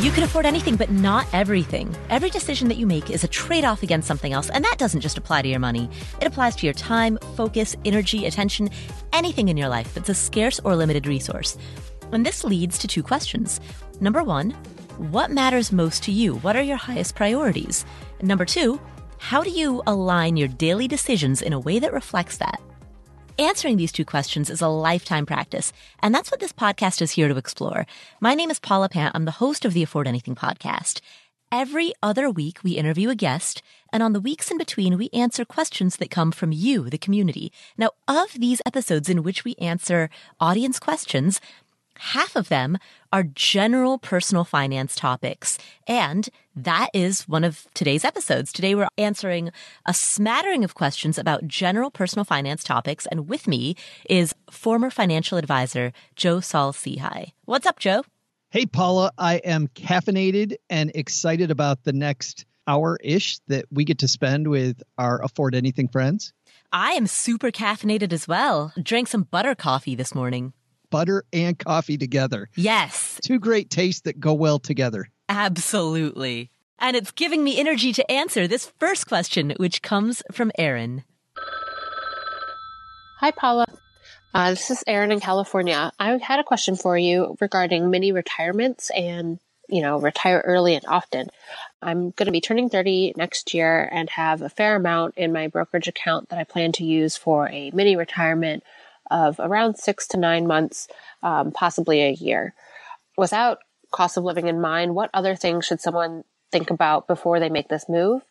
You can afford anything, but not everything. Every decision that you make is a trade off against something else, and that doesn't just apply to your money. It applies to your time, focus, energy, attention, anything in your life that's a scarce or limited resource. And this leads to two questions. Number one, what matters most to you? What are your highest priorities? And number two, how do you align your daily decisions in a way that reflects that? Answering these two questions is a lifetime practice, and that's what this podcast is here to explore. My name is Paula Pant. I'm the host of the Afford Anything podcast. Every other week, we interview a guest, and on the weeks in between, we answer questions that come from you, the community. Now, of these episodes in which we answer audience questions, half of them are general personal finance topics. And that is one of today's episodes. Today we're answering a smattering of questions about general personal finance topics. And with me is former financial advisor Joe Saul Sehy. What's up, Joe? Hey, Paula. I am caffeinated and excited about the next hour ish that we get to spend with our Afford Anything friends. I am super caffeinated as well. Drank some butter coffee this morning butter and coffee together. Yes. Two great tastes that go well together. Absolutely. And it's giving me energy to answer this first question, which comes from Erin. Hi, Paula. Uh, this is Erin in California. I had a question for you regarding mini retirements and, you know, retire early and often. I'm going to be turning 30 next year and have a fair amount in my brokerage account that I plan to use for a mini retirement of around six to nine months, um, possibly a year. Without cost of living in mind, what other things should someone think about before they make this move?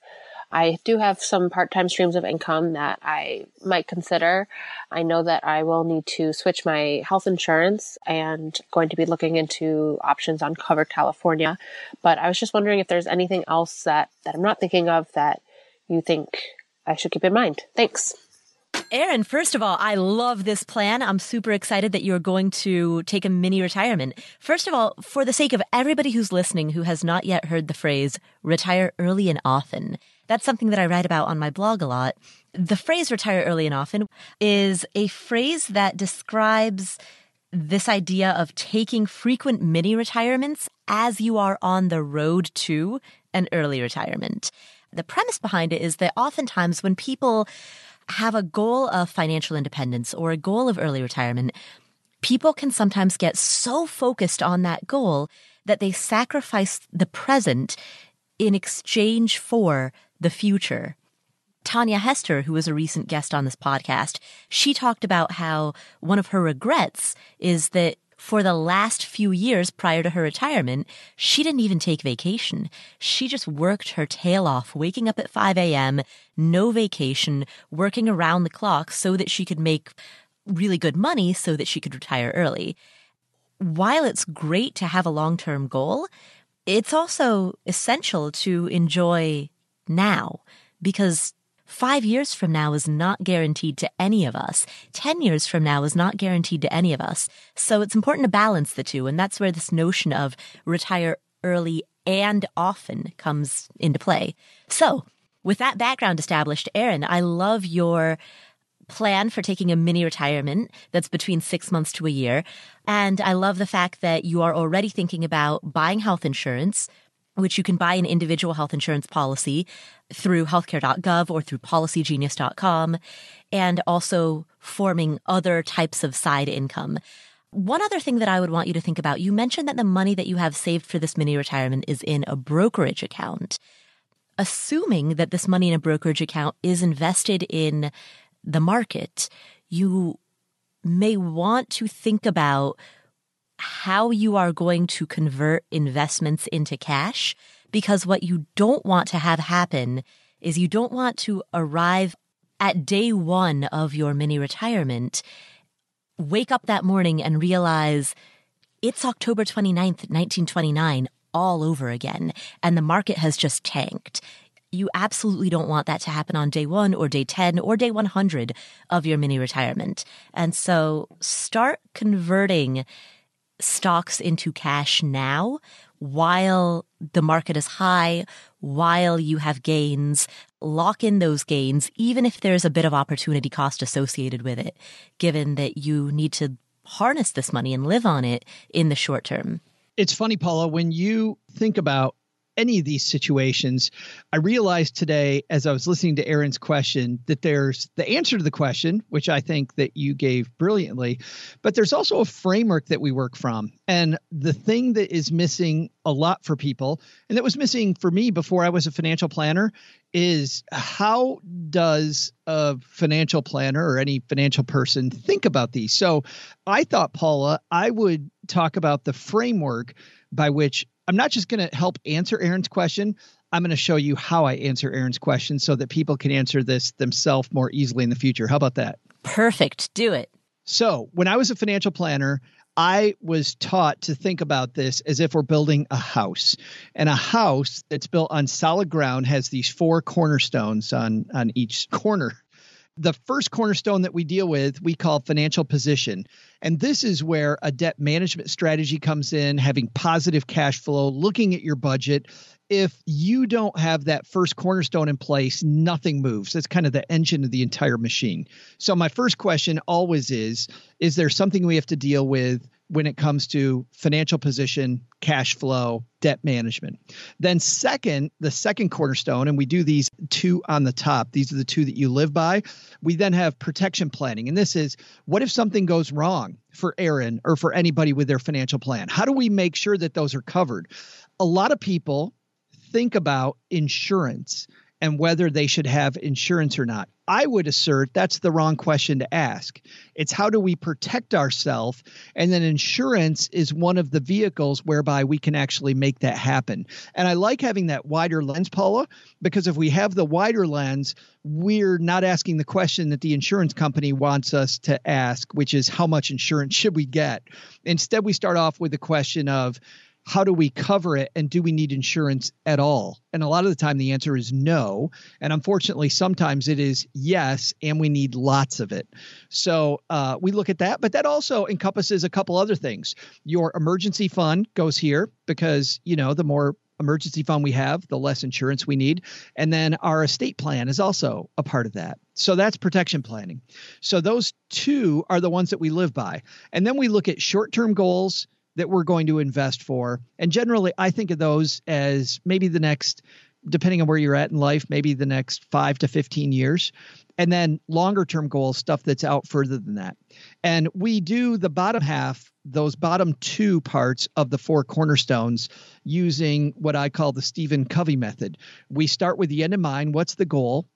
I do have some part time streams of income that I might consider. I know that I will need to switch my health insurance and going to be looking into options on Covered California. But I was just wondering if there's anything else that, that I'm not thinking of that you think I should keep in mind. Thanks. Erin, first of all, I love this plan. I'm super excited that you're going to take a mini retirement. First of all, for the sake of everybody who's listening who has not yet heard the phrase retire early and often, that's something that I write about on my blog a lot. The phrase retire early and often is a phrase that describes this idea of taking frequent mini retirements as you are on the road to an early retirement. The premise behind it is that oftentimes when people have a goal of financial independence or a goal of early retirement, people can sometimes get so focused on that goal that they sacrifice the present in exchange for the future. Tanya Hester, who was a recent guest on this podcast, she talked about how one of her regrets is that for the last few years prior to her retirement, she didn't even take vacation. She just worked her tail off, waking up at 5 a.m., no vacation, working around the clock so that she could make really good money so that she could retire early. While it's great to have a long term goal, it's also essential to enjoy now because Five years from now is not guaranteed to any of us. Ten years from now is not guaranteed to any of us. So it's important to balance the two. And that's where this notion of retire early and often comes into play. So with that background established, Erin, I love your plan for taking a mini retirement that's between six months to a year. And I love the fact that you are already thinking about buying health insurance, which you can buy an individual health insurance policy through healthcare.gov or through policygenius.com, and also forming other types of side income. One other thing that I would want you to think about you mentioned that the money that you have saved for this mini retirement is in a brokerage account. Assuming that this money in a brokerage account is invested in the market, you may want to think about how you are going to convert investments into cash. Because what you don't want to have happen is you don't want to arrive at day one of your mini retirement, wake up that morning and realize it's October 29th, 1929 all over again, and the market has just tanked. You absolutely don't want that to happen on day one or day 10 or day 100 of your mini retirement. And so start converting stocks into cash now while the market is high, while you have gains, lock in those gains, even if there's a bit of opportunity cost associated with it, given that you need to harness this money and live on it in the short term. It's funny, Paula, when you think about any of these situations, I realized today as I was listening to Erin's question that there's the answer to the question, which I think that you gave brilliantly, but there's also a framework that we work from. And the thing that is missing a lot for people, and that was missing for me before I was a financial planner, is how does a financial planner or any financial person think about these? So I thought, Paula, I would talk about the framework by which I'm not just going to help answer Erin's question. I'm going to show you how I answer Erin's question so that people can answer this themselves more easily in the future. How about that? Perfect. Do it. So, when I was a financial planner, I was taught to think about this as if we're building a house. And a house that's built on solid ground has these four cornerstones on, on each corner the first cornerstone that we deal with we call financial position. And this is where a debt management strategy comes in having positive cash flow looking at your budget if you don't have that first cornerstone in place nothing moves that's kind of the engine of the entire machine so my first question always is is there something we have to deal with when it comes to financial position, cash flow, debt management. Then, second, the second cornerstone, and we do these two on the top, these are the two that you live by. We then have protection planning. And this is what if something goes wrong for Erin or for anybody with their financial plan? How do we make sure that those are covered? A lot of people think about insurance and whether they should have insurance or not. I would assert that's the wrong question to ask. It's how do we protect ourselves? And then insurance is one of the vehicles whereby we can actually make that happen. And I like having that wider lens, Paula, because if we have the wider lens, we're not asking the question that the insurance company wants us to ask, which is how much insurance should we get? Instead, we start off with the question of, how do we cover it and do we need insurance at all? And a lot of the time the answer is no. And unfortunately, sometimes it is yes, and we need lots of it. So uh, we look at that, but that also encompasses a couple other things. Your emergency fund goes here because, you know, the more emergency fund we have, the less insurance we need. And then our estate plan is also a part of that. So that's protection planning. So those two are the ones that we live by. And then we look at short term goals that we're going to invest for. And generally, I think of those as maybe the next, depending on where you're at in life, maybe the next five to 15 years. And then longer term goals, stuff that's out further than that. And we do the bottom half, those bottom two parts of the four cornerstones using what I call the Stephen Covey method. We start with the end in mind. What's the goal?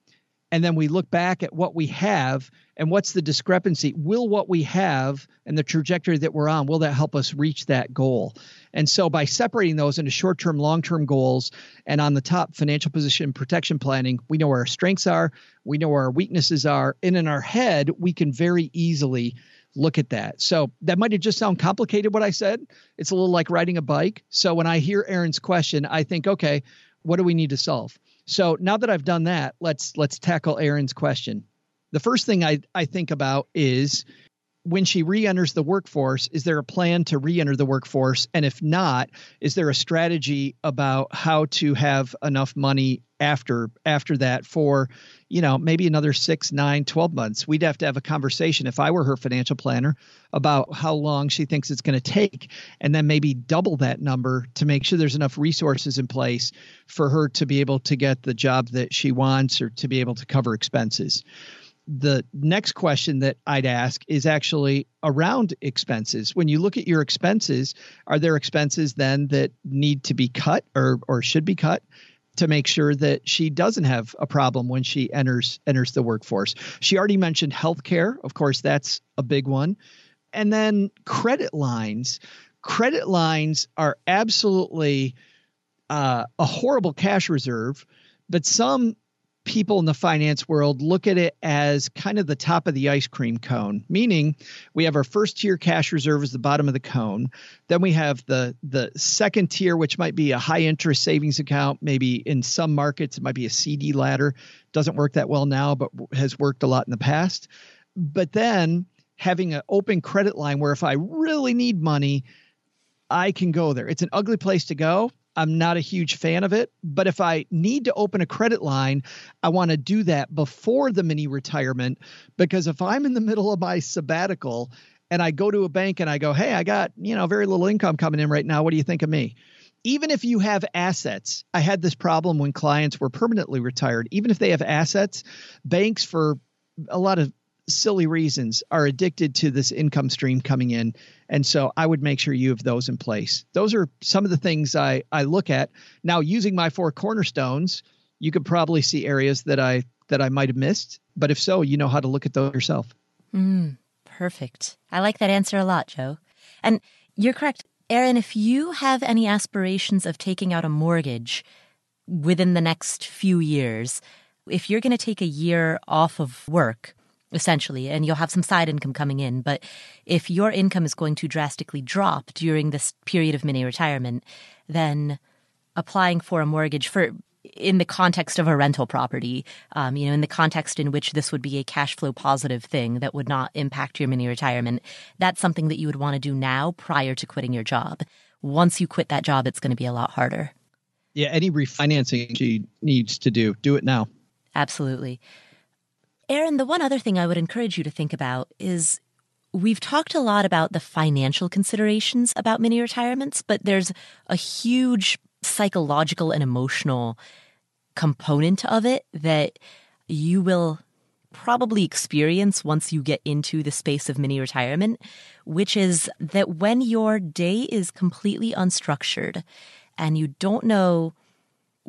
And then we look back at what we have and what's the discrepancy. Will what we have and the trajectory that we're on will that help us reach that goal? And so by separating those into short-term long-term goals and on the top financial position protection planning we know where our strengths are we know where our weaknesses are and in our head we can very easily look at that. So that might have just sound complicated what i said. It's a little like riding a bike. So when i hear erin's question i think okay what do we need to solve so now that I've done that, let's let's tackle Erin's question. The first thing I, I think about is when she re-enters the workforce, is there a plan to re-enter the workforce? And if not, is there a strategy about how to have enough money after after that for you know maybe another six nine 12 months we'd have to have a conversation if i were her financial planner about how long she thinks it's going to take and then maybe double that number to make sure there's enough resources in place for her to be able to get the job that she wants or to be able to cover expenses the next question that I'd ask is actually around expenses. When you look at your expenses, are there expenses then that need to be cut or or should be cut? to make sure that she doesn't have a problem when she enters enters the workforce. She already mentioned healthcare, of course that's a big one. And then credit lines. Credit lines are absolutely uh, a horrible cash reserve, but some people in the finance world look at it as kind of the top of the ice cream cone, meaning we have our first tier cash reserve as the bottom of the cone. Then we have the the second tier, which might be a high interest savings account. Maybe in some markets it might be a CD ladder. Doesn't work that well now, but has worked a lot in the past. But then having an open credit line where if I really need money, I can go there. It's an ugly place to go. I'm not a huge fan of it. But if I need to open a credit line, I want to do that before the mini retirement because if I'm in the middle of my sabbatical and I go to a bank and I go, hey, I got, you know, very little income coming in right now. What do you think of me? Even if you have assets, I had this problem when clients were permanently retired. Even if they have assets, banks, for a lot of silly reasons are addicted to this income stream coming in. And so i would make sure you have those in place. Those are some of the things i i look at. Now using my four cornerstones you could probably see areas that i that i might have missed. But if so you know how to look at those yourself. Mm, perfect. I like that answer a lot joe. And you're correct. Erin if you have any aspirations of taking out a mortgage within the next few years if you're going to take a year off of work essentially, and you'll have some side income coming in. But if your income is going to drastically drop during this period of mini retirement, then applying for a mortgage for in the context of a rental property, um, you know, in the context in which this would be a cash flow positive thing that would not impact your mini retirement, that's something that you would want to do now prior to quitting your job. Once you quit that job, it's going to be a lot harder. Yeah, any refinancing she needs to do, do it now. Absolutely. Erin, the one other thing I would encourage you to think about is we've talked a lot about the financial considerations about mini retirements, but there's a huge psychological and emotional component of it that you will probably experience once you get into the space of mini retirement, which is that when your day is completely unstructured and you don't know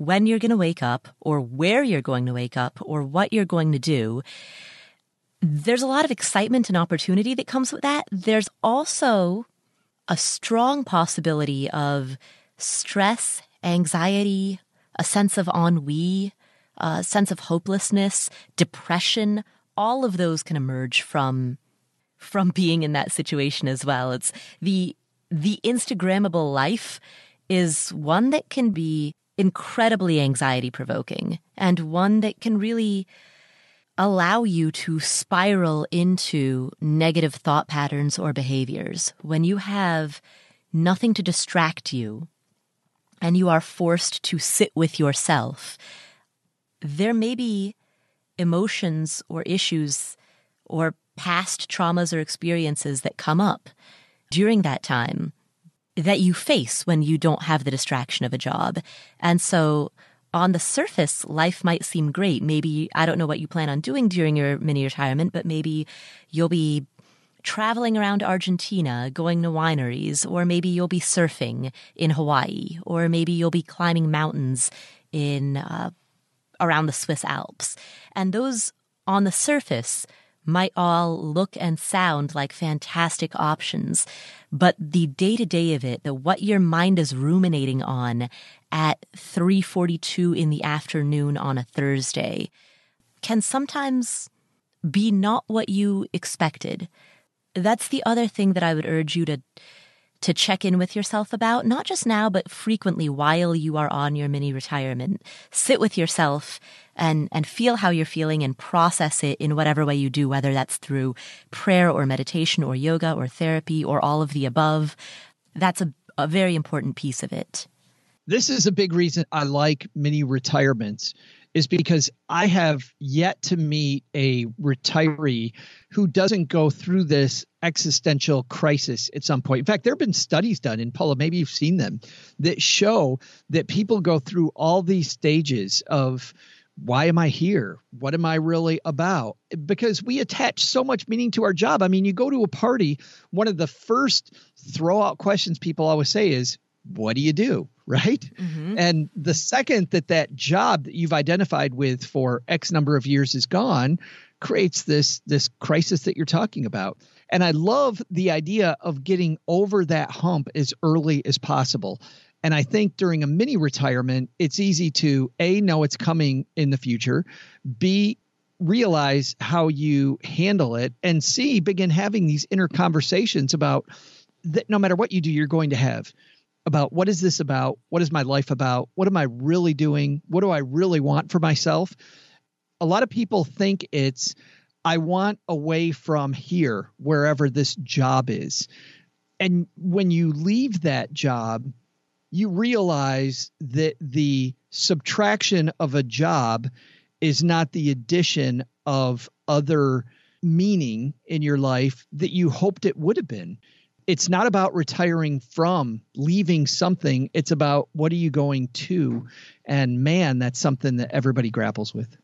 when you're going to wake up or where you're going to wake up or what you're going to do. There's a lot of excitement and opportunity that comes with that. There's also a strong possibility of stress, anxiety, a sense of ennui, a sense of hopelessness, depression. All of those can emerge from from being in that situation as well. It's the the Instagrammable life is one that can be incredibly anxiety provoking and one that can really allow you to spiral into negative thought patterns or behaviors. When you have nothing to distract you and you are forced to sit with yourself, there may be emotions or issues or past traumas or experiences that come up during that time that you face when you don't have the distraction of a job. And so on the surface, life might seem great. Maybe, I don't know what you plan on doing during your mini retirement, but maybe you'll be traveling around Argentina, going to wineries, or maybe you'll be surfing in Hawaii, or maybe you'll be climbing mountains in uh, around the Swiss Alps. And those on the surface might all look and sound like fantastic options, but the day to day of it, the what your mind is ruminating on at 3:42 in the afternoon on a Thursday can sometimes be not what you expected. That's the other thing that I would urge you to to check in with yourself about, not just now, but frequently while you are on your mini retirement. Sit with yourself and, and feel how you're feeling and process it in whatever way you do, whether that's through prayer or meditation or yoga or therapy or all of the above. That's a, a very important piece of it. This is a big reason I like mini retirements is because I have yet to meet a retiree who doesn't go through this existential crisis at some point. In fact, there have been studies done, and Paula, maybe you've seen them, that show that people go through all these stages of why am I here? What am I really about? Because we attach so much meaning to our job. I mean, you go to a party, one of the first throw out questions people always say is, What do you do? right? Mm-hmm. And the second that that job that you've identified with for X number of years is gone, creates this this crisis that you're talking about. And I love the idea of getting over that hump as early as possible. And I think during a mini retirement, it's easy to A, know it's coming in the future, B, realize how you handle it, and C, begin having these inner conversations about that no matter what you do, you're going to have about what is this about? What is my life about? What am I really doing? What do I really want for myself? A lot of people think it's, I want away from here, wherever this job is. And when you leave that job, you realize that the subtraction of a job is not the addition of other meaning in your life that you hoped it would have been. It's not about retiring from, leaving something. It's about what are you going to? And man, that's something that everybody grapples with.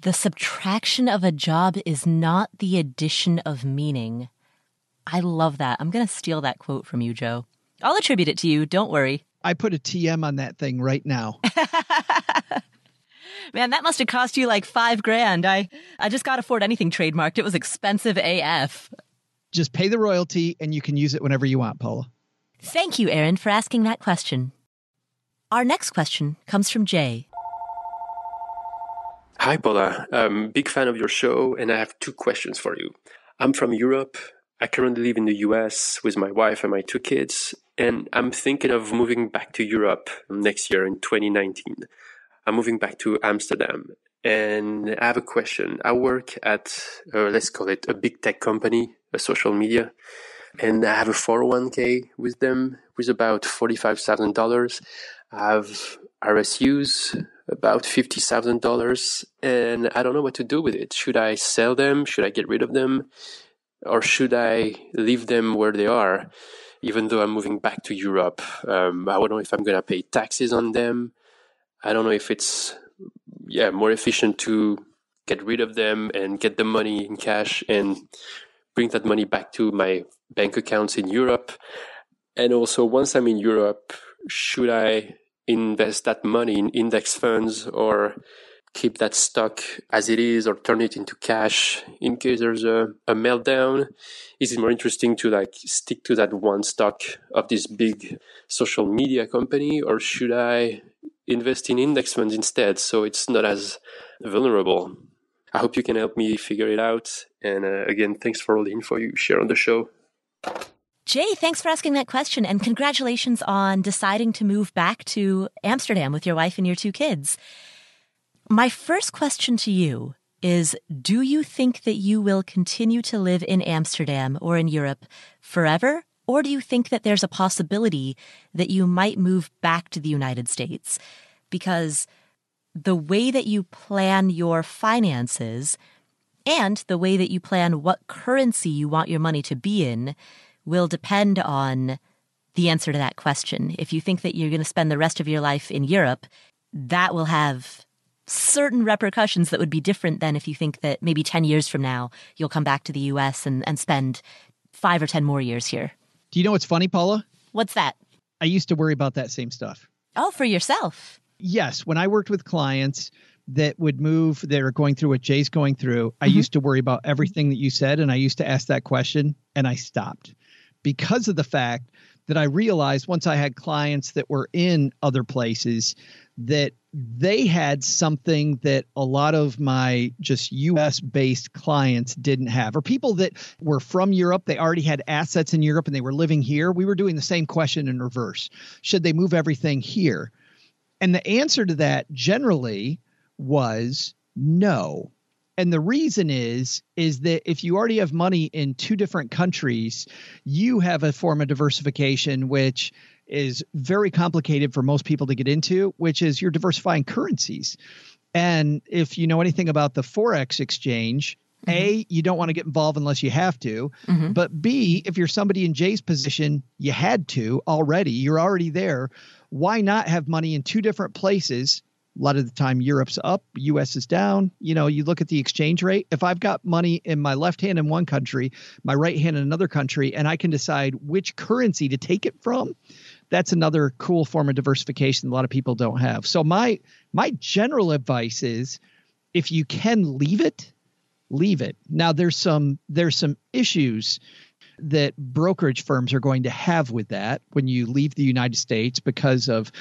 The subtraction of a job is not the addition of meaning. I love that. I'm going to steal that quote from you, Joe. I'll attribute it to you. Don't worry. I put a TM on that thing right now. Man, that must have cost you like five grand. I, I just got afford anything trademarked. It was expensive AF. Just pay the royalty and you can use it whenever you want, Paula. Thank you, Erin, for asking that question. Our next question comes from Jay. Hi, Paula. I'm a big fan of your show, and I have two questions for you. I'm from Europe. I currently live in the US with my wife and my two kids, and I'm thinking of moving back to Europe next year in 2019. I'm moving back to Amsterdam. And I have a question. I work at, uh, let's call it a big tech company, a social media, and I have a 401k with them with about $45,000. I have RSUs, about $50,000, and I don't know what to do with it. Should I sell them? Should I get rid of them? Or should I leave them where they are? Even though I'm moving back to Europe, um, I don't know if I'm going to pay taxes on them. I don't know if it's yeah more efficient to get rid of them and get the money in cash and bring that money back to my bank accounts in Europe. And also, once I'm in Europe, should I invest that money in index funds or keep that stock as it is or turn it into cash in case there's a, a meltdown? Is it more interesting to like stick to that one stock of this big social media company or should I invest in index funds instead so it's not as vulnerable. I hope you can help me figure it out. And uh, again, thanks for all the info you share on the show. Jay, thanks for asking that question and congratulations on deciding to move back to Amsterdam with your wife and your two kids. My first question to you is Do you think that you will continue to live in Amsterdam or in Europe forever? Or do you think that there's a possibility that you might move back to the United States? Because the way that you plan your finances and the way that you plan what currency you want your money to be in will depend on the answer to that question. If you think that you're going to spend the rest of your life in Europe, that will have certain repercussions that would be different than if you think that maybe 10 years from now you'll come back to the US and, and spend five or 10 more years here. Do you know what's funny, Paula? What's that? I used to worry about that same stuff. Oh, for yourself. Yes. When I worked with clients that would move, that are going through what Jay's going through, mm-hmm. I used to worry about everything that you said. And I used to ask that question and I stopped because of the fact that I realized once I had clients that were in other places that they had something that a lot of my just US based clients didn't have, or people that were from Europe, they already had assets in Europe and they were living here. We were doing the same question in reverse Should they move everything here? And the answer to that generally was no. And the reason is is that if you already have money in two different countries, you have a form of diversification which is very complicated for most people to get into, which is you're diversifying currencies. And if you know anything about the Forex exchange, mm-hmm. A, you don't want to get involved unless you have to. Mm-hmm. But B, if you're somebody in Jay's position, you had to already, you're already there. Why not have money in two different places? A lot of the time, Europe's up, US is down. You know, you look at the exchange rate. If I've got money in my left hand in one country, my right hand in another country, and I can decide which currency to take it from, that's another cool form of diversification a lot of people don't have. So my my general advice is if you can leave it, leave it. Now there's some there's some issues that brokerage firms are going to have with that when you leave the United States because of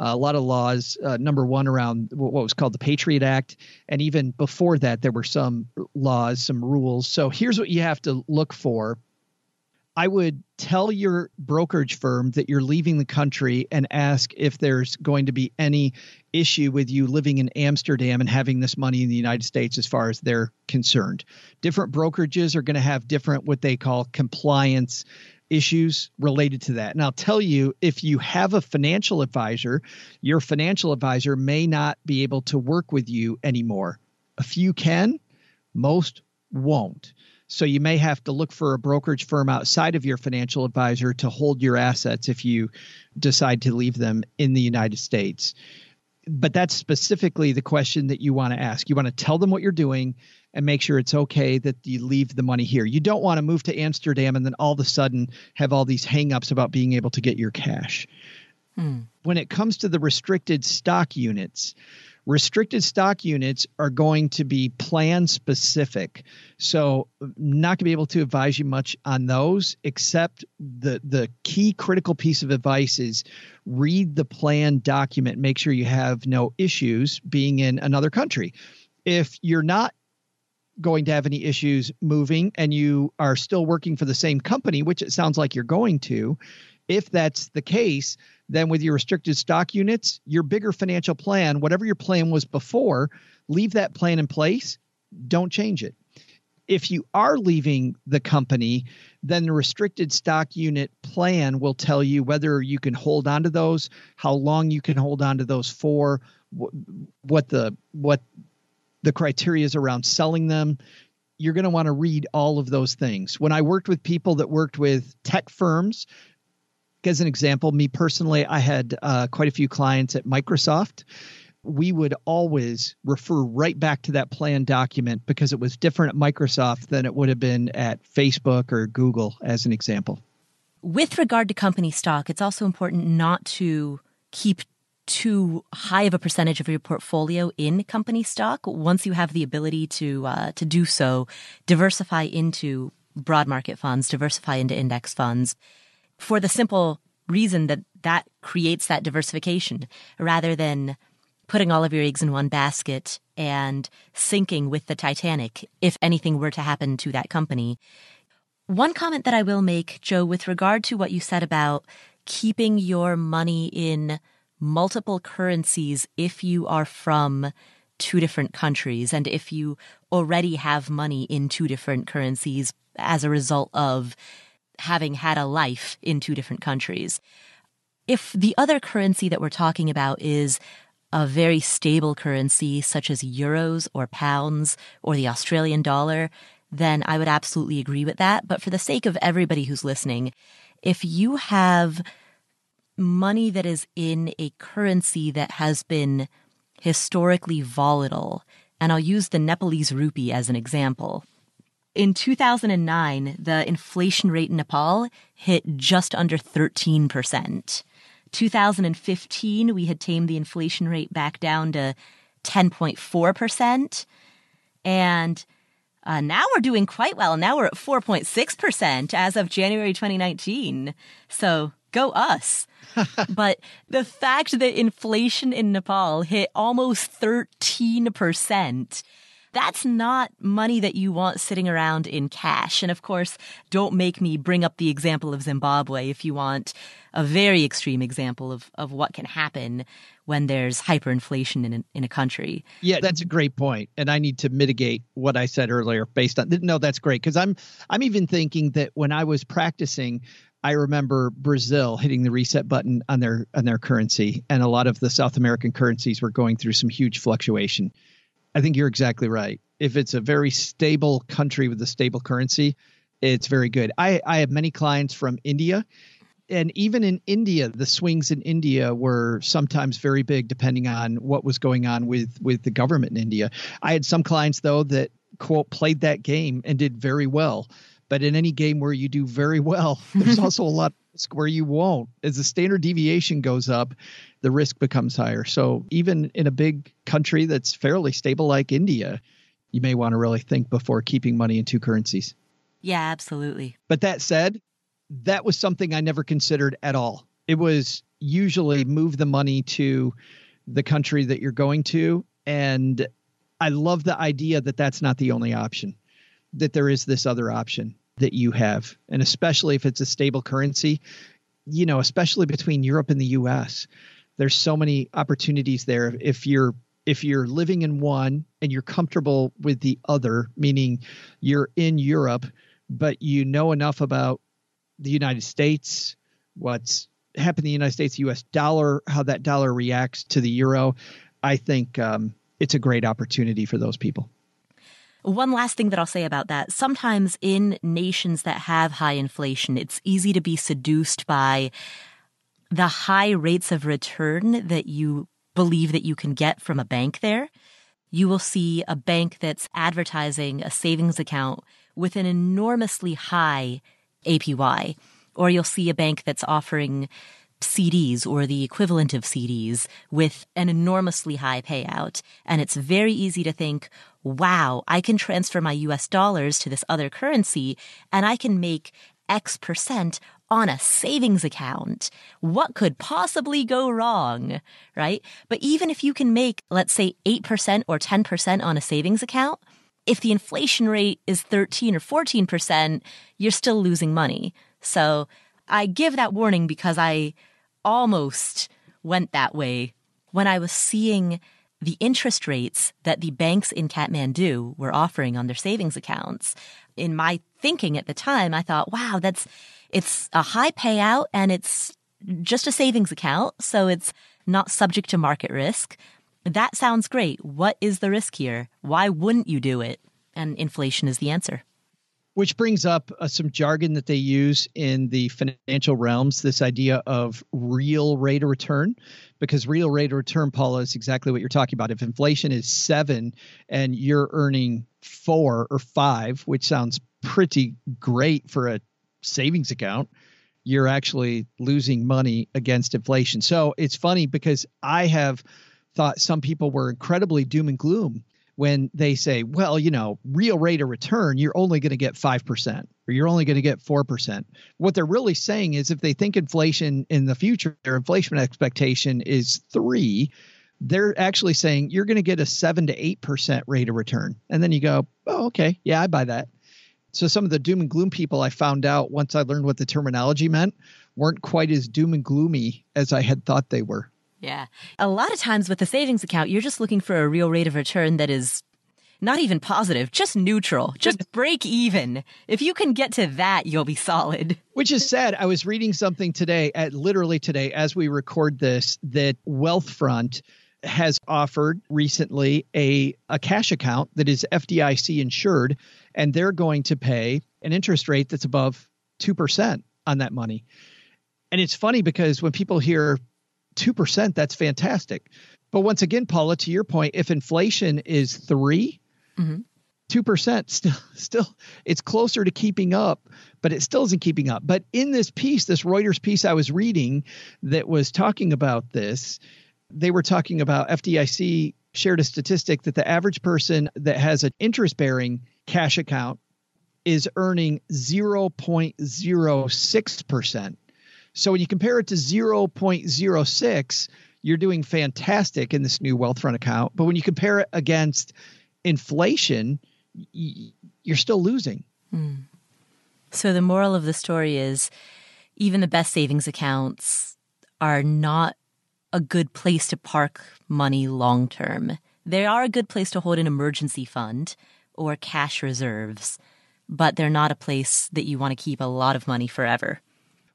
uh, a lot of laws. Uh, number one, around what was called the Patriot Act. And even before that, there were some laws, some rules. So here's what you have to look for I would tell your brokerage firm that you're leaving the country and ask if there's going to be any issue with you living in Amsterdam and having this money in the United States as far as they're concerned. Different brokerages are going to have different what they call compliance issues related to that. And I'll tell you, if you have a financial advisor, your financial advisor may not be able to work with you anymore. A few can, most won't. So you may have to look for a brokerage firm outside of your financial advisor to hold your assets if you decide to leave them in the United States. But that's specifically the question that you want to ask. You want to tell them what you're doing and make sure it's okay that you leave the money here. You don't want to move to Amsterdam and then all of a sudden have all these hangups about being able to get your cash. Hmm. When it comes to the restricted stock units, Restricted stock units are going to be plan specific. So, not going to be able to advise you much on those, except the, the key critical piece of advice is read the plan document, make sure you have no issues being in another country. If you're not going to have any issues moving and you are still working for the same company, which it sounds like you're going to, if that's the case, then with your restricted stock units, your bigger financial plan, whatever your plan was before, leave that plan in place. Don't change it. If you are leaving the company, then the restricted stock unit plan will tell you whether you can hold on to those, how long you can hold on to those for, what the what the criteria is around selling them you're going to want to read all of those things. When I worked with people that worked with tech firms as an example, me personally, I had uh, quite a few clients at Microsoft. We would always refer right back to that plan document because it was different at Microsoft than it would have been at Facebook or Google, as an example. With regard to company stock, it's also important not to keep too high of a percentage of your portfolio in company stock. Once you have the ability to uh, to do so, diversify into broad market funds, diversify into index funds for the simple reason that that creates that diversification rather than putting all of your eggs in one basket and sinking with the Titanic if anything were to happen to that company. One comment that I will make, Joe, with regard to what you said about keeping your money in multiple currencies if you are from two different countries and if you already have money in two different currencies as a result of having had a life in two different countries. If the other currency that we're talking about is a very stable currency such as euros or pounds or the Australian dollar, then I would absolutely agree with that. But for the sake of everybody who's listening, if you have money that is in a currency that has been historically volatile, and I'll use the Nepalese rupee as an example. In 2009, the inflation rate in Nepal hit just under 13%. 2015, we had tamed the inflation rate back down to 10.4%. And uh, now we're doing quite well. Now we're at 4.6% as of January 2019. So go us. but the fact that inflation in Nepal hit almost 13%, that's not money that you want sitting around in cash. And of course, don't make me bring up the example of Zimbabwe if you want a very extreme example of, of what can happen when there's hyperinflation in in a country. Yeah, that's a great point, and I need to mitigate what I said earlier based on. No, that's great because I'm I'm even thinking that when I was practicing, I remember Brazil hitting the reset button on their on their currency, and a lot of the South American currencies were going through some huge fluctuation. I think you're exactly right. If it's a very stable country with a stable currency, it's very good. I, I have many clients from India. And even in India, the swings in India were sometimes very big, depending on what was going on with with the government in India. I had some clients though that quote played that game and did very well. But in any game where you do very well, there's also a lot of risk where you won't. As the standard deviation goes up, the risk becomes higher. So even in a big country that's fairly stable like India, you may want to really think before keeping money in two currencies. Yeah, absolutely. But that said, that was something I never considered at all. It was usually move the money to the country that you're going to. And I love the idea that that's not the only option, that there is this other option that you have. And especially if it's a stable currency, you know, especially between Europe and the US, there's so many opportunities there. If you're if you're living in one and you're comfortable with the other, meaning you're in Europe, but you know enough about the United States, what's happened in the United States, US dollar, how that dollar reacts to the euro, I think um, it's a great opportunity for those people. One last thing that I'll say about that. Sometimes in nations that have high inflation, it's easy to be seduced by the high rates of return that you believe that you can get from a bank there. You will see a bank that's advertising a savings account with an enormously high APY, or you'll see a bank that's offering CDs or the equivalent of CDs with an enormously high payout. And it's very easy to think, wow, I can transfer my US dollars to this other currency and I can make X percent on a savings account. What could possibly go wrong? Right? But even if you can make, let's say 8% or 10% on a savings account, if the inflation rate is 13 or 14%, you're still losing money. So I give that warning because I almost went that way when I was seeing the interest rates that the banks in Kathmandu were offering on their savings accounts. In my thinking at the time, I thought, wow, that's, it's a high payout and it's just a savings account. So it's not subject to market risk. That sounds great. What is the risk here? Why wouldn't you do it? And inflation is the answer which brings up uh, some jargon that they use in the financial realms this idea of real rate of return because real rate of return paula is exactly what you're talking about if inflation is seven and you're earning four or five which sounds pretty great for a savings account you're actually losing money against inflation so it's funny because i have thought some people were incredibly doom and gloom when they say, well, you know, real rate of return, you're only going to get 5% or you're only going to get 4%. What they're really saying is if they think inflation in the future, their inflation expectation is 3, they're actually saying you're going to get a 7 to 8% rate of return. And then you go, "Oh, okay. Yeah, I buy that." So some of the doom and gloom people I found out once I learned what the terminology meant weren't quite as doom and gloomy as I had thought they were. Yeah. A lot of times with a savings account, you're just looking for a real rate of return that is not even positive, just neutral, just break even. If you can get to that, you'll be solid. Which is sad. I was reading something today, at literally today, as we record this, that Wealthfront has offered recently a, a cash account that is FDIC insured, and they're going to pay an interest rate that's above 2% on that money. And it's funny because when people hear 2%, that's fantastic. But once again, Paula, to your point, if inflation is 3 mm-hmm. 2% still still it's closer to keeping up but it still isn't keeping up but in this piece this reuters piece i was reading that was talking about this they were talking about fdic shared a statistic that the average person that has an interest bearing cash account is earning 0.06% so when you compare it to 0.06, you're doing fantastic in this new Wealthfront account. But when you compare it against inflation, you're still losing. Mm. So the moral of the story is even the best savings accounts are not a good place to park money long term. They are a good place to hold an emergency fund or cash reserves, but they're not a place that you want to keep a lot of money forever.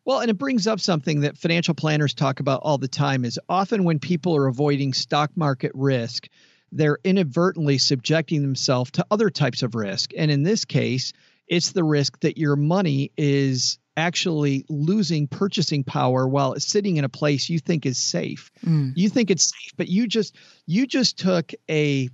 Well, and it brings up something that financial planners talk about all the time is often when people are avoiding stock market risk, they're inadvertently subjecting themselves to other types of risk. And in this case, it's the risk that your money is actually losing purchasing power while it's sitting in a place you think is safe. Mm. You think it's safe, but you just you just took a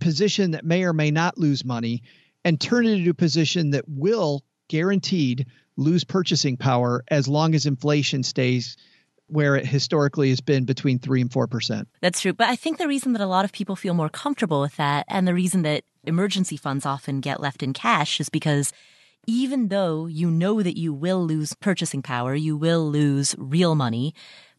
position that may or may not lose money and turn it into a position that will guaranteed lose purchasing power as long as inflation stays where it historically has been between 3 and 4%. That's true. But I think the reason that a lot of people feel more comfortable with that and the reason that emergency funds often get left in cash is because even though you know that you will lose purchasing power, you will lose real money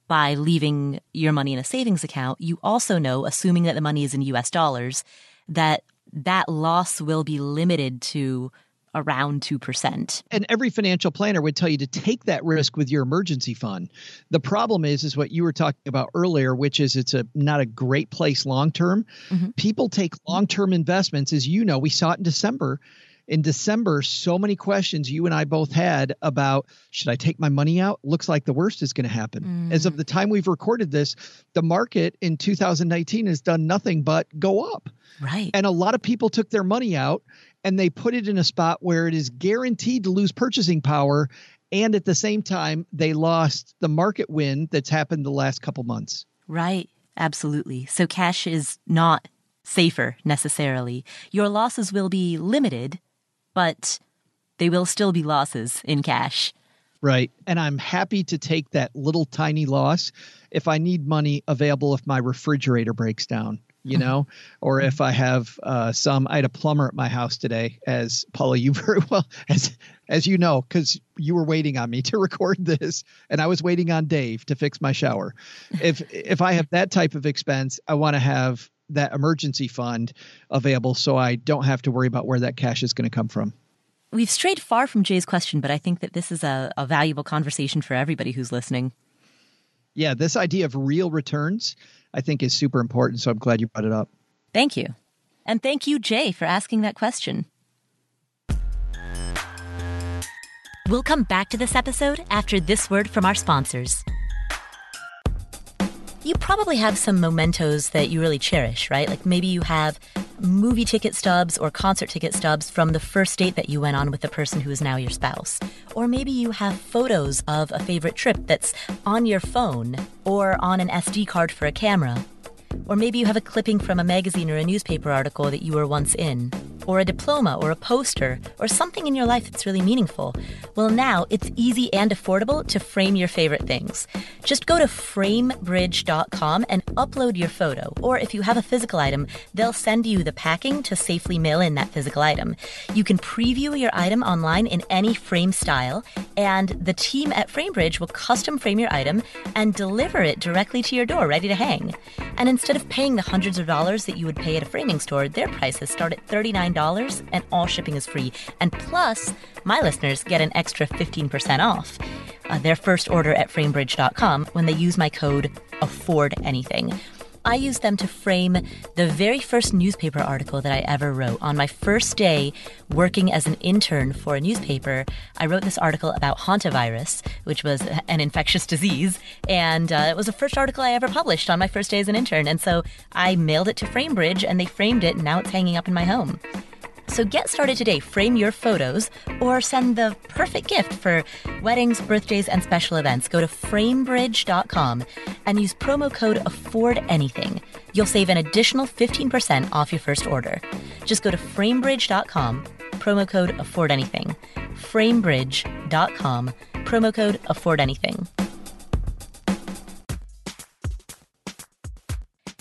by leaving your money in a savings account, you also know, assuming that the money is in US dollars, that that loss will be limited to around 2%. And every financial planner would tell you to take that risk with your emergency fund. The problem is is what you were talking about earlier, which is it's a not a great place long term. Mm-hmm. People take long-term investments as you know, we saw it in December In December, so many questions you and I both had about should I take my money out? Looks like the worst is going to happen. Mm. As of the time we've recorded this, the market in 2019 has done nothing but go up. Right. And a lot of people took their money out and they put it in a spot where it is guaranteed to lose purchasing power and at the same time they lost the market win that's happened the last couple months. Right. Absolutely. So cash is not safer necessarily. Your losses will be limited, but they will still be losses in cash. Right. And I'm happy to take that little tiny loss if I need money available if my refrigerator breaks down you know, or if I have uh, some. I had a plumber at my house today, as Paula, you very well as as you know, because you were waiting on me to record this, and I was waiting on Dave to fix my shower. If if I have that type of expense, I want to have that emergency fund available so I don't have to worry about where that cash is going to come from. We've strayed far from Jay's question, but I think that this is a, a valuable conversation for everybody who's listening. Yeah, this idea of real returns I think is super important. So I'm glad you brought it up. Thank you. And thank you, Jay, for asking that question. We'll come back to this episode after this word from our sponsors. You probably have some mementos that you really cherish, right? Like maybe you have movie ticket stubs or concert ticket stubs from the first date that you went on with the person who is now your spouse. Or maybe you have photos of a favorite trip that's on your phone or on an SD card for a camera. Or maybe you have a clipping from a magazine or a newspaper article that you were once in or a diploma or a poster or something in your life that's really meaningful. Well, now it's easy and affordable to frame your favorite things. Just go to framebridge.com and upload your photo. Or if you have a physical item, they'll send you the packing to safely mail in that physical item. You can preview your item online in any frame style, and the team at Framebridge will custom frame your item and deliver it directly to your door ready to hang. And instead of paying the hundreds of dollars that you would pay at a framing store, their prices start at $39 $10 and all shipping is free. And plus, my listeners get an extra 15% off uh, their first order at framebridge.com when they use my code AffordAnything. I used them to frame the very first newspaper article that I ever wrote. On my first day working as an intern for a newspaper, I wrote this article about hantavirus, which was an infectious disease. And uh, it was the first article I ever published on my first day as an intern. And so I mailed it to Framebridge and they framed it, and now it's hanging up in my home. So get started today. Frame your photos or send the perfect gift for weddings, birthdays, and special events. Go to framebridge.com and use promo code AffordAnything. You'll save an additional 15% off your first order. Just go to framebridge.com, promo code AffordAnything. Framebridge.com, promo code AffordAnything.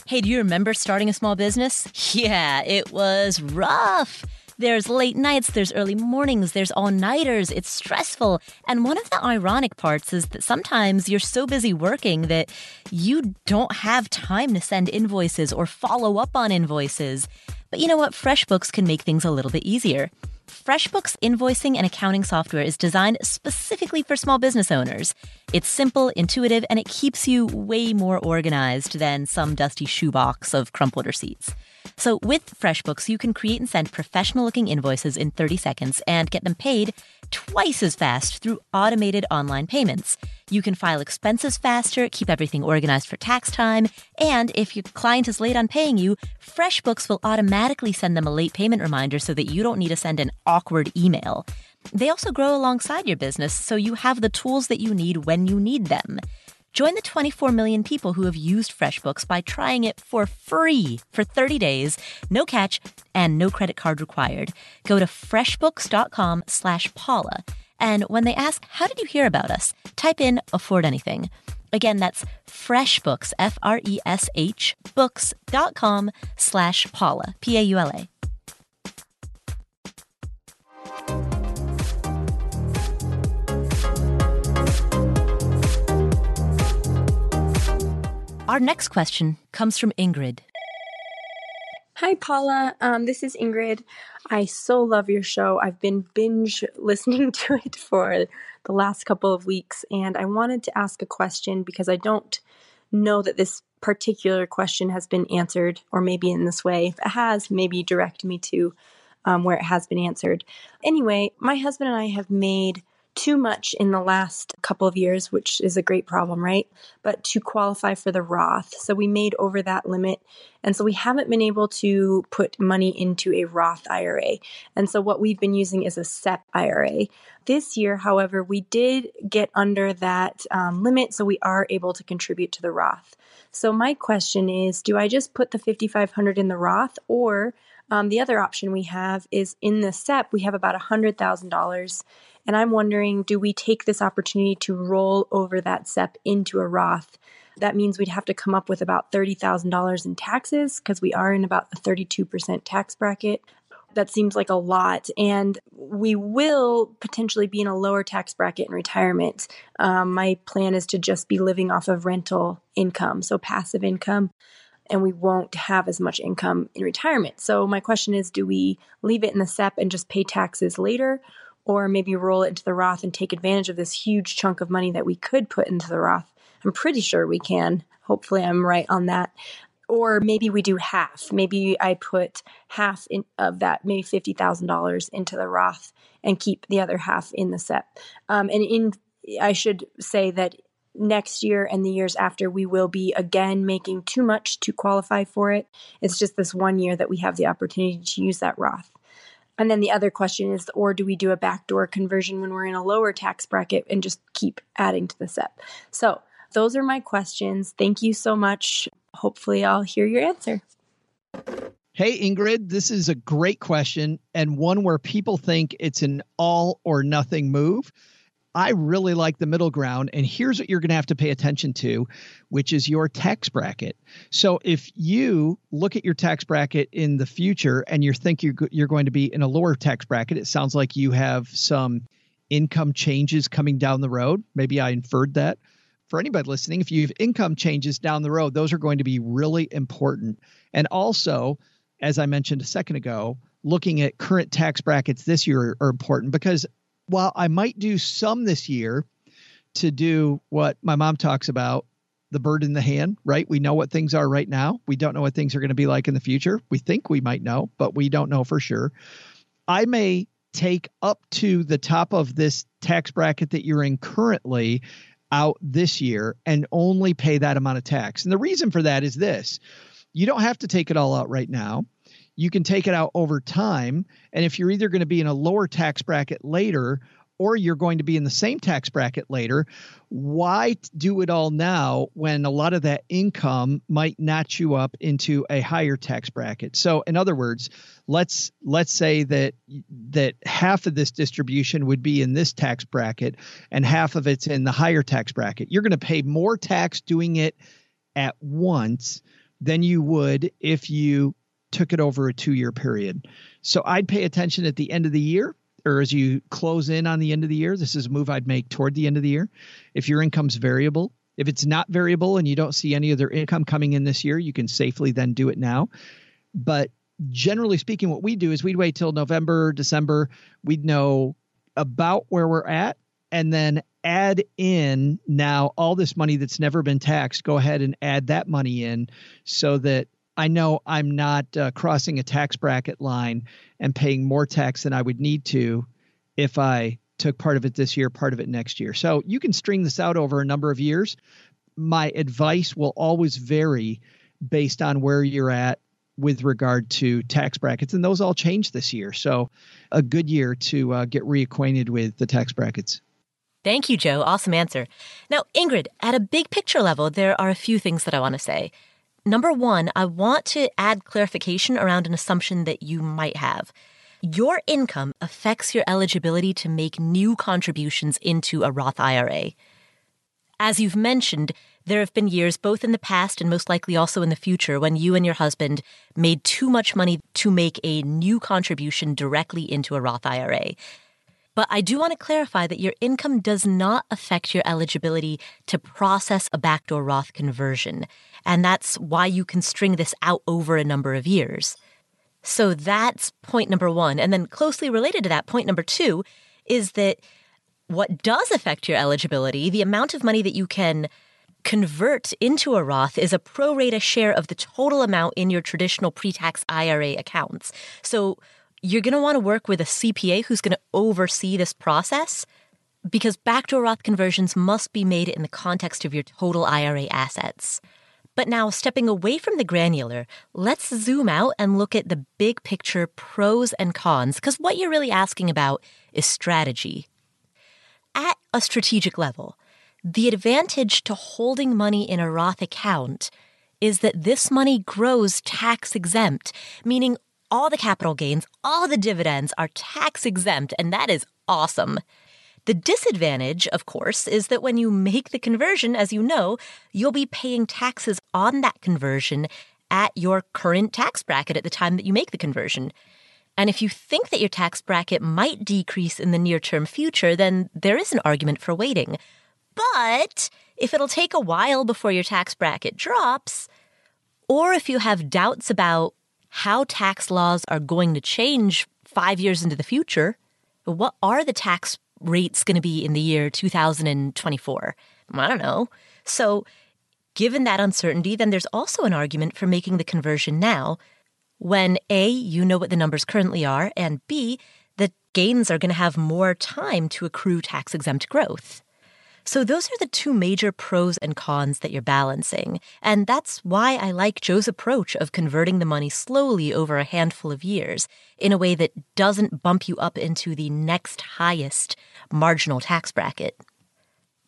Hey, do you remember starting a small business? Yeah, it was rough. There's late nights, there's early mornings, there's all nighters. It's stressful. And one of the ironic parts is that sometimes you're so busy working that you don't have time to send invoices or follow up on invoices. But you know what? FreshBooks can make things a little bit easier. FreshBooks invoicing and accounting software is designed specifically for small business owners. It's simple, intuitive, and it keeps you way more organized than some dusty shoebox of crumpled receipts. So with FreshBooks, you can create and send professional looking invoices in 30 seconds and get them paid twice as fast through automated online payments. You can file expenses faster, keep everything organized for tax time, and if your client is late on paying you, FreshBooks will automatically send them a late payment reminder so that you don't need to send an awkward email. They also grow alongside your business, so you have the tools that you need when you need them. Join the 24 million people who have used FreshBooks by trying it for free for 30 days, no catch, and no credit card required. Go to freshbooks.com slash Paula. And when they ask, how did you hear about us? Type in afford anything. Again, that's freshbooks, F-R-E-S-H, books.com slash Paula, P-A-U-L-A. Our next question comes from Ingrid. Hi, Paula. Um, this is Ingrid. I so love your show. I've been binge listening to it for the last couple of weeks, and I wanted to ask a question because I don't know that this particular question has been answered, or maybe in this way. If it has, maybe direct me to um, where it has been answered. Anyway, my husband and I have made too much in the last couple of years, which is a great problem, right? But to qualify for the Roth. So we made over that limit. And so we haven't been able to put money into a Roth IRA. And so what we've been using is a SEP IRA. This year, however, we did get under that um, limit. So we are able to contribute to the Roth. So my question is do I just put the 5500 in the Roth or um, the other option we have is in the SEP, we have about $100,000 and I'm wondering do we take this opportunity to roll over that SEP into a Roth? That means we'd have to come up with about $30,000 in taxes because we are in about a 32% tax bracket. That seems like a lot. And we will potentially be in a lower tax bracket in retirement. Um, my plan is to just be living off of rental income, so passive income and we won't have as much income in retirement. So my question is do we leave it in the SEP and just pay taxes later or maybe roll it into the Roth and take advantage of this huge chunk of money that we could put into the Roth. I'm pretty sure we can. Hopefully, I'm right on that. Or maybe we do half. Maybe I put half in, of that, maybe fifty thousand dollars into the Roth and keep the other half in the SEP. Um, and in, I should say that next year and the years after, we will be again making too much to qualify for it. It's just this one year that we have the opportunity to use that Roth. And then the other question is, or do we do a backdoor conversion when we're in a lower tax bracket and just keep adding to the SEP? So those are my questions. Thank you so much. Hopefully, I'll hear your answer. Hey, Ingrid, this is a great question and one where people think it's an all or nothing move. I really like the middle ground. And here's what you're going to have to pay attention to, which is your tax bracket. So if you look at your tax bracket in the future and you think you're, you're going to be in a lower tax bracket, it sounds like you have some income changes coming down the road. Maybe I inferred that. For anybody listening, if you have income changes down the road, those are going to be really important. And also, as I mentioned a second ago, looking at current tax brackets this year are important because while I might do some this year to do what my mom talks about the bird in the hand, right? We know what things are right now. We don't know what things are going to be like in the future. We think we might know, but we don't know for sure. I may take up to the top of this tax bracket that you're in currently out this year and only pay that amount of tax. And the reason for that is this you don't have to take it all out right now you can take it out over time. And if you're either going to be in a lower tax bracket later or you're going to be in the same tax bracket later, why do it all now when a lot of that income might notch you up into a higher tax bracket? So in other words, let's let's say that that half of this distribution would be in this tax bracket and half of it's in the higher tax bracket. You're going to pay more tax doing it at once than you would if you took it over a two year period. So I'd pay attention at the end of the year or as you close in on the end of the year. This is a move I'd make toward the end of the year. If your income's variable, if it's not variable and you don't see any other income coming in this year, you can safely then do it now. But generally speaking, what we do is we'd wait till November, December. We'd know about where we're at and then add in now all this money that's never been taxed. Go ahead and add that money in so that I know I'm not uh, crossing a tax bracket line and paying more tax than I would need to if I took part of it this year, part of it next year. So you can string this out over a number of years. My advice will always vary based on where you're at with regard to tax brackets, and those all change this year. So a good year to uh, get reacquainted with the tax brackets. Thank you, Joe. Awesome answer. Now, Ingrid, at a big picture level, there are a few things that I want to say. Number one, I want to add clarification around an assumption that you might have. Your income affects your eligibility to make new contributions into a Roth IRA. As you've mentioned, there have been years, both in the past and most likely also in the future, when you and your husband made too much money to make a new contribution directly into a Roth IRA. But I do want to clarify that your income does not affect your eligibility to process a backdoor Roth conversion. And that's why you can string this out over a number of years. So that's point number one. And then closely related to that, point number two is that what does affect your eligibility, the amount of money that you can convert into a Roth is a pro rata share of the total amount in your traditional pre tax IRA accounts. So you're going to want to work with a CPA who's going to oversee this process because backdoor Roth conversions must be made in the context of your total IRA assets. But now, stepping away from the granular, let's zoom out and look at the big picture pros and cons, because what you're really asking about is strategy. At a strategic level, the advantage to holding money in a Roth account is that this money grows tax exempt, meaning all the capital gains, all the dividends are tax exempt, and that is awesome. The disadvantage, of course, is that when you make the conversion, as you know, you'll be paying taxes on that conversion at your current tax bracket at the time that you make the conversion. And if you think that your tax bracket might decrease in the near term future, then there is an argument for waiting. But if it'll take a while before your tax bracket drops, or if you have doubts about how tax laws are going to change five years into the future, what are the tax rate's going to be in the year 2024? I don't know. So, given that uncertainty, then there's also an argument for making the conversion now when A, you know what the numbers currently are, and B, the gains are going to have more time to accrue tax exempt growth. So, those are the two major pros and cons that you're balancing. And that's why I like Joe's approach of converting the money slowly over a handful of years in a way that doesn't bump you up into the next highest marginal tax bracket.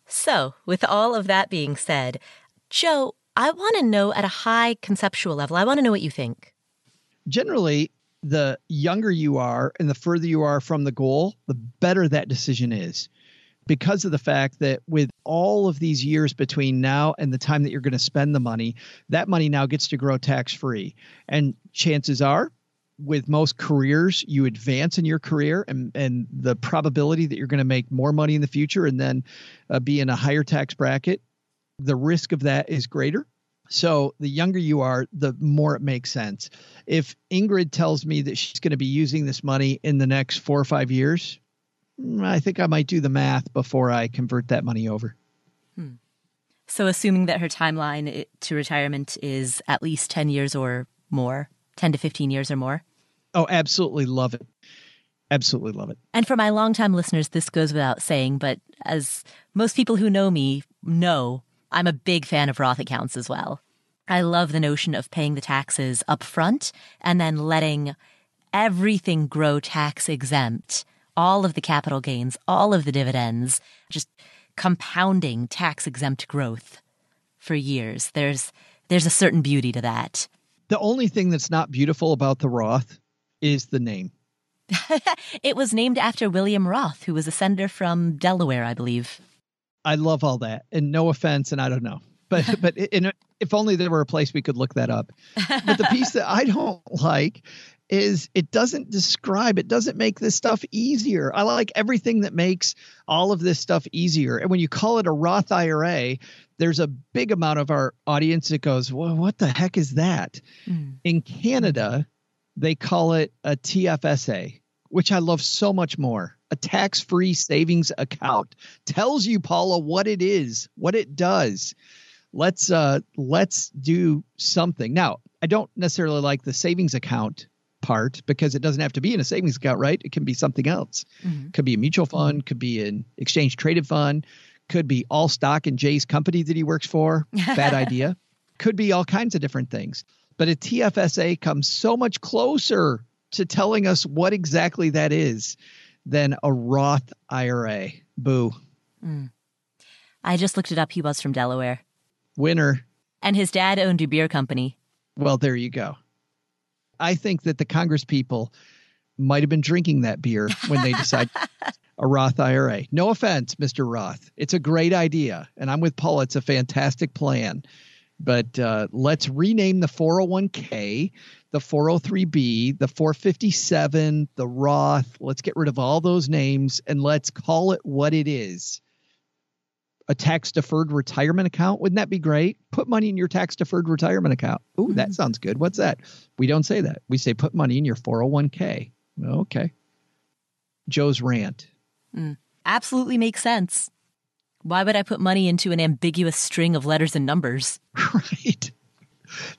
So, with all of that being said, Joe, I want to know at a high conceptual level, I want to know what you think. Generally, the younger you are and the further you are from the goal, the better that decision is because of the fact that with all of these years between now and the time that you're going to spend the money, that money now gets to grow tax free. And chances are, with most careers, you advance in your career, and, and the probability that you're going to make more money in the future and then uh, be in a higher tax bracket, the risk of that is greater. So the younger you are, the more it makes sense. If Ingrid tells me that she's going to be using this money in the next four or five years, I think I might do the math before I convert that money over. Hmm. So, assuming that her timeline to retirement is at least 10 years or more, 10 to 15 years or more? Oh, absolutely love it. Absolutely love it. And for my longtime listeners, this goes without saying, but as most people who know me know, I'm a big fan of Roth accounts as well. I love the notion of paying the taxes up front and then letting everything grow tax exempt all of the capital gains, all of the dividends, just compounding tax exempt growth for years. There's there's a certain beauty to that. The only thing that's not beautiful about the Roth is the name. it was named after William Roth, who was a senator from Delaware, I believe. I love all that, and no offense, and I don't know, but but in, if only there were a place we could look that up. But the piece that I don't like is it doesn't describe it doesn't make this stuff easier. I like everything that makes all of this stuff easier. And when you call it a roth ira there's a big amount of our audience that goes well what the heck is that? Mm. in canada they call it a tfsa which i love so much more a tax-free savings account. Tells you paula what it is what it does. Let's uh let's do something. Now i don't necessarily like the savings account part because it doesn't have to be in a savings account, right? It can be something else. Mm-hmm. Could be a mutual fund, could be an exchange traded fund, could be all stock in Jay's company that he works for. Bad idea. Could be all kinds of different things. But a TFSA comes so much closer to telling us what exactly that is than a Roth IRA. Boo. Mm. I just looked it up. He was from Delaware. Winner. And his dad owned a beer company. Well, there you go. I think that the Congress people might have been drinking that beer when they decided a Roth IRA. No offense, Mr. Roth. It's a great idea. And I'm with Paul. It's a fantastic plan. But uh, let's rename the 401k, the 403b, the 457, the Roth. Let's get rid of all those names and let's call it what it is a tax deferred retirement account. Wouldn't that be great? Put money in your tax deferred retirement account. Ooh, mm-hmm. that sounds good. What's that? We don't say that. We say put money in your 401k. Okay. Joe's rant. Mm, absolutely makes sense. Why would I put money into an ambiguous string of letters and numbers? Right.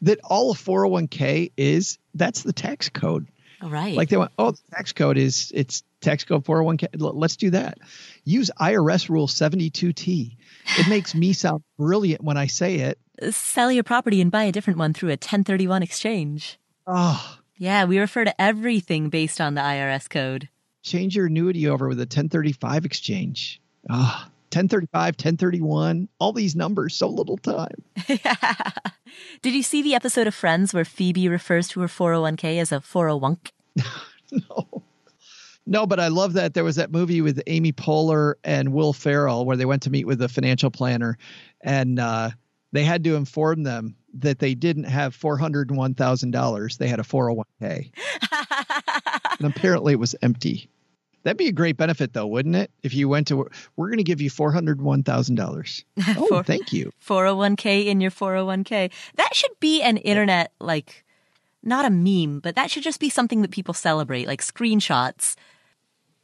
That all a 401k is, that's the tax code. Right. Like they went, oh, the tax code is it's tax code 401k. Let's do that. Use IRS rule 72T. It makes me sound brilliant when I say it. Sell your property and buy a different one through a 1031 exchange. Oh, Yeah, we refer to everything based on the IRS code. change your annuity over with a 1035 exchange. Ah, 1035, 1031, all these numbers, so little time. Did you see the episode of Friends where Phoebe refers to her 401k as a 401k? No. No, but I love that there was that movie with Amy Poehler and Will Ferrell where they went to meet with a financial planner and uh, they had to inform them that they didn't have $401,000. They had a 401k. And apparently it was empty. That'd be a great benefit though, wouldn't it? If you went to, we're going to give you $401,000. Oh, For- thank you. 401k in your 401k. That should be an internet, like, not a meme, but that should just be something that people celebrate, like screenshots.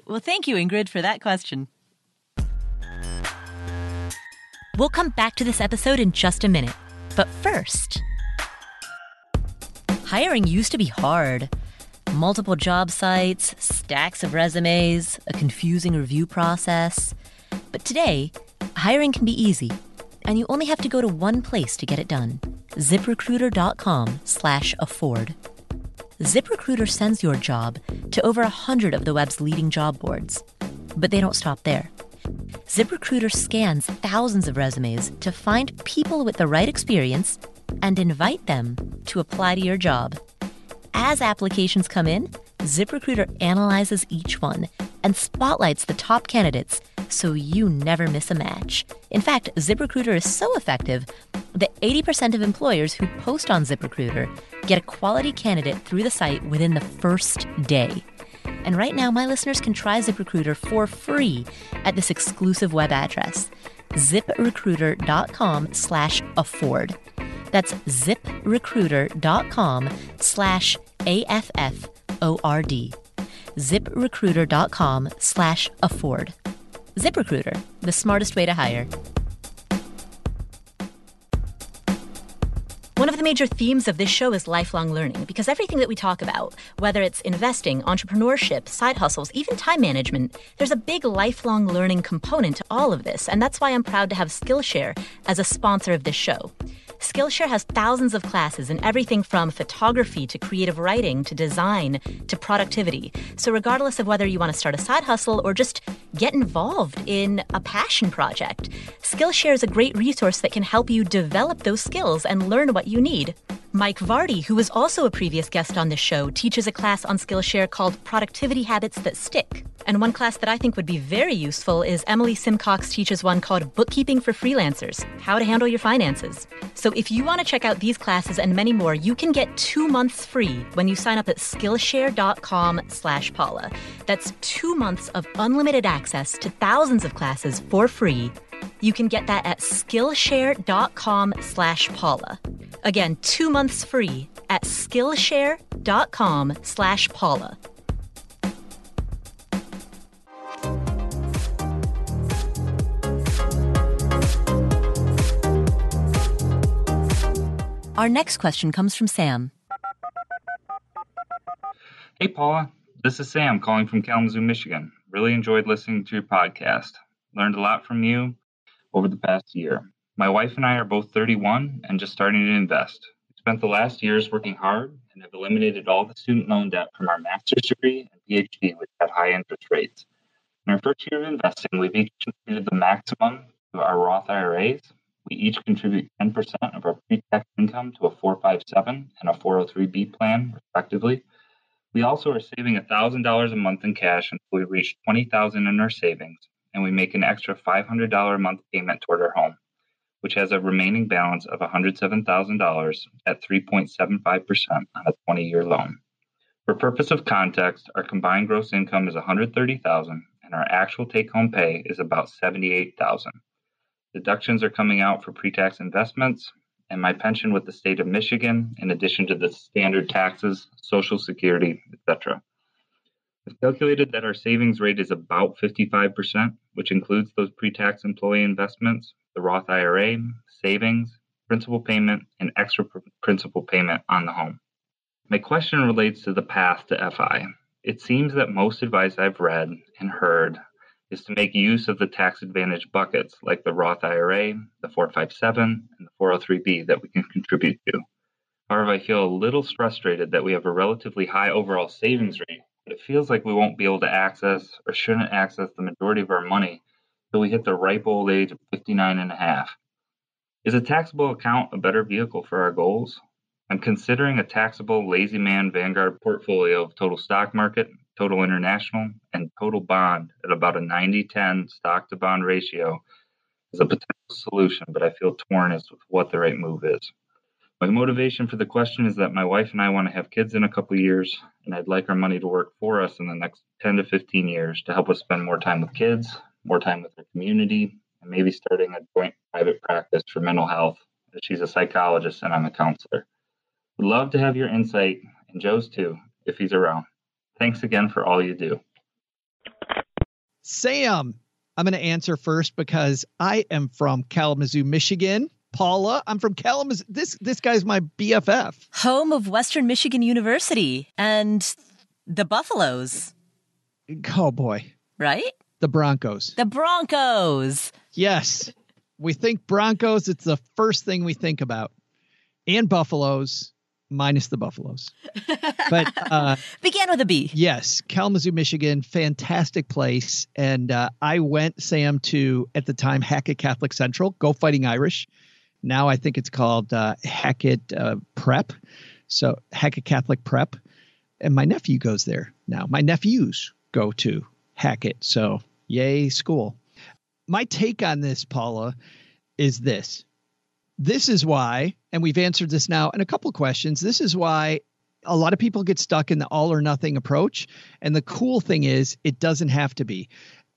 Well, thank you, Ingrid, for that question. We'll come back to this episode in just a minute. But first, hiring used to be hard. Multiple job sites, stacks of resumes, a confusing review process. But today, hiring can be easy, and you only have to go to one place to get it done. ZipRecruiter.com slash afford. ZipRecruiter sends your job to over a hundred of the web's leading job boards. But they don't stop there. ZipRecruiter scans thousands of resumes to find people with the right experience and invite them to apply to your job. As applications come in, ZipRecruiter analyzes each one and spotlights the top candidates so you never miss a match. In fact, ZipRecruiter is so effective that 80% of employers who post on ZipRecruiter get a quality candidate through the site within the first day. And right now, my listeners can try ZipRecruiter for free at this exclusive web address, ziprecruiter.com slash afford. That's ziprecruiter.com slash A-F-F-O-R-D. ziprecruiter.com slash afford. ZipRecruiter, the smartest way to hire. One of the major themes of this show is lifelong learning because everything that we talk about, whether it's investing, entrepreneurship, side hustles, even time management, there's a big lifelong learning component to all of this. And that's why I'm proud to have Skillshare as a sponsor of this show. Skillshare has thousands of classes in everything from photography to creative writing to design to productivity. So, regardless of whether you want to start a side hustle or just get involved in a passion project, Skillshare is a great resource that can help you develop those skills and learn what you need. Mike Vardy, who was also a previous guest on this show, teaches a class on Skillshare called Productivity Habits That Stick. And one class that I think would be very useful is Emily Simcox teaches one called Bookkeeping for Freelancers How to Handle Your Finances. So if you want to check out these classes and many more, you can get two months free when you sign up at Skillshare.com slash Paula. That's two months of unlimited access to thousands of classes for free. You can get that at Skillshare.com slash Paula. Again, two months free at Skillshare.com slash Paula. Our next question comes from Sam. Hey, Paula. This is Sam calling from Kalamazoo, Michigan. Really enjoyed listening to your podcast. Learned a lot from you over the past year. My wife and I are both 31 and just starting to invest. We spent the last years working hard and have eliminated all the student loan debt from our master's degree and PhD, which had high interest rates. In our first year of investing, we've each contributed the maximum to our Roth IRAs. We each contribute 10% of our pre-tax income to a 457 and a 403b plan, respectively. We also are saving $1,000 a month in cash until we reach 20000 in our savings, and we make an extra $500 a month payment toward our home, which has a remaining balance of $107,000 at 3.75% on a 20-year loan. For purpose of context, our combined gross income is $130,000 and our actual take-home pay is about $78,000. Deductions are coming out for pre-tax investments and my pension with the state of Michigan, in addition to the standard taxes, Social Security, etc. We've calculated that our savings rate is about 55%, which includes those pre tax employee investments, the Roth IRA, savings, principal payment, and extra pr- principal payment on the home. My question relates to the path to FI. It seems that most advice I've read and heard is to make use of the tax advantage buckets like the Roth IRA, the 457, and the 403b that we can contribute to. However, I feel a little frustrated that we have a relatively high overall savings rate, it feels like we won't be able to access or shouldn't access the majority of our money till we hit the ripe old age of 59 and a half. Is a taxable account a better vehicle for our goals? I'm considering a taxable lazy man Vanguard portfolio of total stock market, total international, and total bond at about a 90 10 stock to bond ratio as a potential solution, but I feel torn as to what the right move is. My motivation for the question is that my wife and I want to have kids in a couple years, and I'd like our money to work for us in the next 10 to 15 years to help us spend more time with kids, more time with our community, and maybe starting a joint private practice for mental health. She's a psychologist and I'm a counselor. Would love to have your insight, and Joe's too, if he's around. Thanks again for all you do. Sam, I'm going to answer first because I am from Kalamazoo, Michigan. Paula, I'm from Kalamazoo. This this guy's my BFF. Home of Western Michigan University and the Buffaloes. Oh boy. Right? The Broncos. The Broncos. Yes. We think Broncos, it's the first thing we think about. And Buffaloes minus the Buffaloes. But uh, began with a B. Yes, Kalamazoo, Michigan, fantastic place. And uh, I went, Sam, to at the time Hackett Catholic Central, Go Fighting Irish. Now I think it's called uh, Hackett uh, Prep. So Hackett Catholic Prep. And my nephew goes there now. My nephews go to Hackett. So yay, school. My take on this, Paula, is this this is why, and we've answered this now in a couple questions. This is why a lot of people get stuck in the all or nothing approach. And the cool thing is, it doesn't have to be.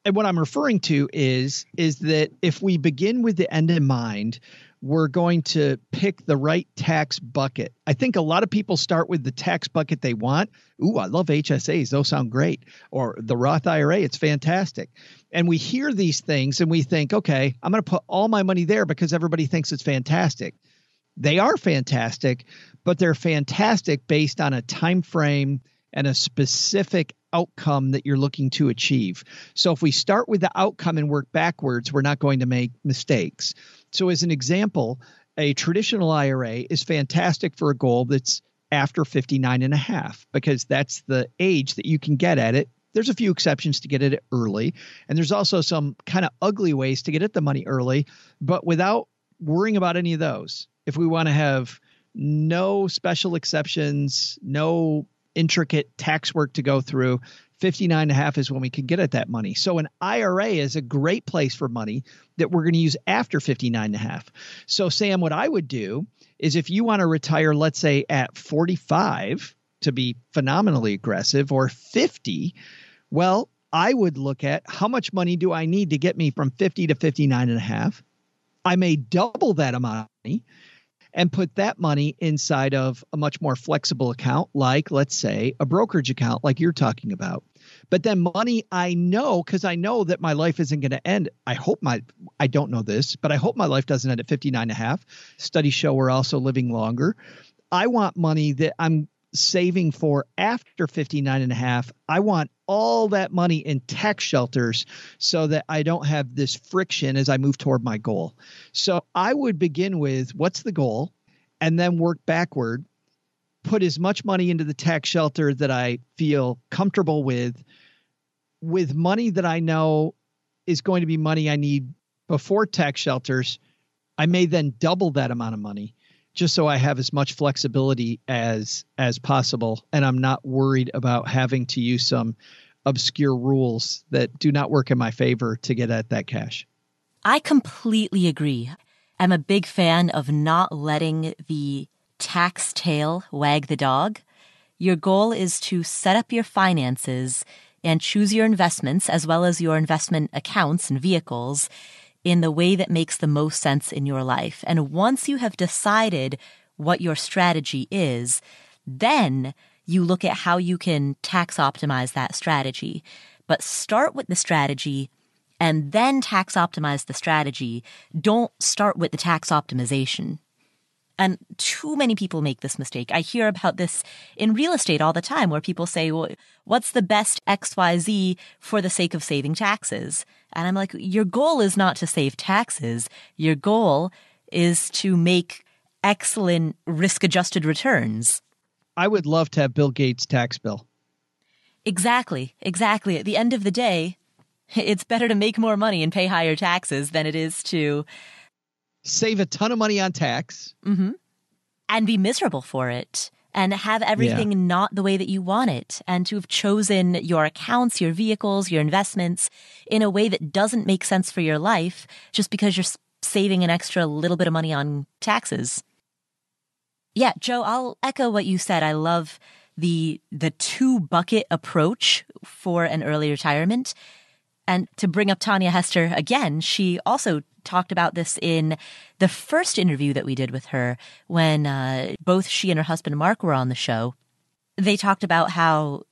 And what I'm referring to is is that if we begin with the end in mind, we're going to pick the right tax bucket. I think a lot of people start with the tax bucket they want. Ooh, I love HSAs. Those sound great. Or the Roth IRA, it's fantastic. And we hear these things and we think, okay, I'm going to put all my money there because everybody thinks it's fantastic. They are fantastic, but they're fantastic based on a time frame and a specific outcome that you're looking to achieve. So if we start with the outcome and work backwards, we're not going to make mistakes. So as an example, a traditional IRA is fantastic for a goal that's after 59 and a half because that's the age that you can get at it. There's a few exceptions to get at it early, and there's also some kind of ugly ways to get at the money early, but without worrying about any of those. If we want to have no special exceptions, no intricate tax work to go through. 59 and a half is when we can get at that money. So an IRA is a great place for money that we're going to use after 59 and a half. So Sam, what I would do is if you want to retire, let's say at 45 to be phenomenally aggressive or 50, well, I would look at how much money do I need to get me from 50 to 59 and a half? I may double that amount of money and put that money inside of a much more flexible account, like, let's say, a brokerage account, like you're talking about. But then money I know, because I know that my life isn't going to end. I hope my, I don't know this, but I hope my life doesn't end at 59 and a half. Studies show we're also living longer. I want money that I'm saving for after 59 and a half. I want all that money in tax shelters so that I don't have this friction as I move toward my goal. So I would begin with what's the goal and then work backward, put as much money into the tax shelter that I feel comfortable with, with money that I know is going to be money I need before tax shelters. I may then double that amount of money just so I have as much flexibility as as possible and I'm not worried about having to use some obscure rules that do not work in my favor to get at that cash. I completely agree. I'm a big fan of not letting the tax tail wag the dog. Your goal is to set up your finances and choose your investments as well as your investment accounts and vehicles in the way that makes the most sense in your life. And once you have decided what your strategy is, then you look at how you can tax optimize that strategy. But start with the strategy and then tax optimize the strategy. Don't start with the tax optimization. And too many people make this mistake. I hear about this in real estate all the time where people say, well, what's the best XYZ for the sake of saving taxes? And I'm like, your goal is not to save taxes. Your goal is to make excellent risk adjusted returns. I would love to have Bill Gates' tax bill. Exactly. Exactly. At the end of the day, it's better to make more money and pay higher taxes than it is to save a ton of money on tax mm-hmm. and be miserable for it and have everything yeah. not the way that you want it and to have chosen your accounts, your vehicles, your investments in a way that doesn't make sense for your life just because you're saving an extra little bit of money on taxes. Yeah, Joe, I'll echo what you said. I love the the two bucket approach for an early retirement. And to bring up Tanya Hester again, she also talked about this in the first interview that we did with her when uh, both she and her husband Mark were on the show. They talked about how,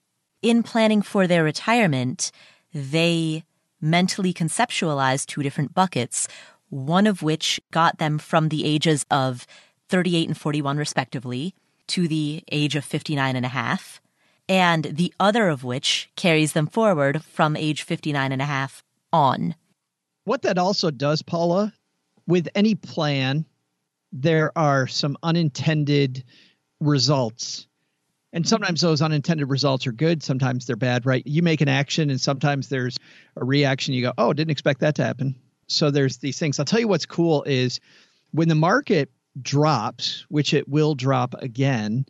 in planning for their retirement, they mentally conceptualized two different buckets, one of which got them from the ages of 38 and 41, respectively, to the age of 59 and a half, and the other of which carries them forward from age 59 and a half on. What that also does, Paula, with any plan, there are some unintended results. And sometimes those unintended results are good, sometimes they're bad, right? You make an action and sometimes there's a reaction. You go, oh, didn't expect that to happen. So there's these things. I'll tell you what's cool is when the market drops, which it will drop again,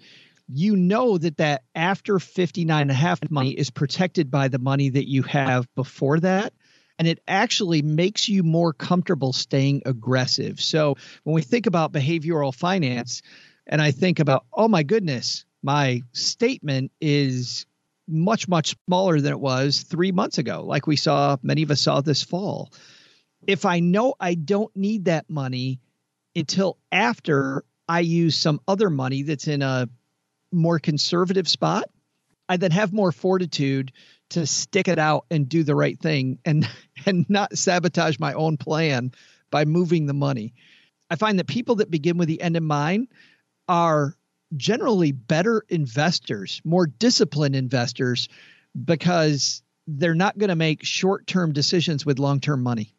you know that that after 59 and a half money is protected by the money that you have before that and it actually makes you more comfortable staying aggressive. So when we think about behavioral finance, and I think about, oh my goodness, my statement is much, much smaller than it was three months ago, like we saw, many of us saw this fall. If I know I don't need that money until after I use some other money that's in a more conservative spot, I then have more fortitude to stick it out and do the right thing and and not sabotage my own plan by moving the money. I find that people that begin with the end in mind are generally better investors, more disciplined investors because they're not going to make short-term decisions with long-term money.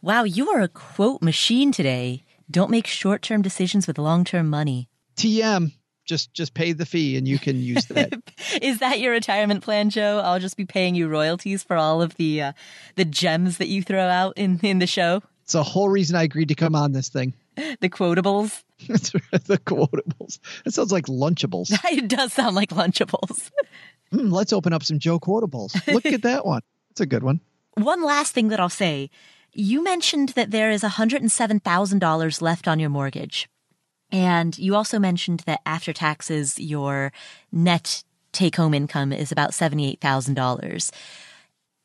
Wow, you are a quote machine today. Don't make short-term decisions with long-term money. TM, just just pay the fee and you can use that. Is that your retirement plan, Joe? I'll just be paying you royalties for all of the uh, the gems that you throw out in in the show. It's the whole reason I agreed to come on this thing. The quotables. the quotables. It sounds like Lunchables. it does sound like Lunchables. Mm, let's open up some Joe quotables. Look at that one. It's a good one. One last thing that I'll say. You mentioned that there is $107,000 left on your mortgage. And you also mentioned that after taxes, your net take home income is about $78,000.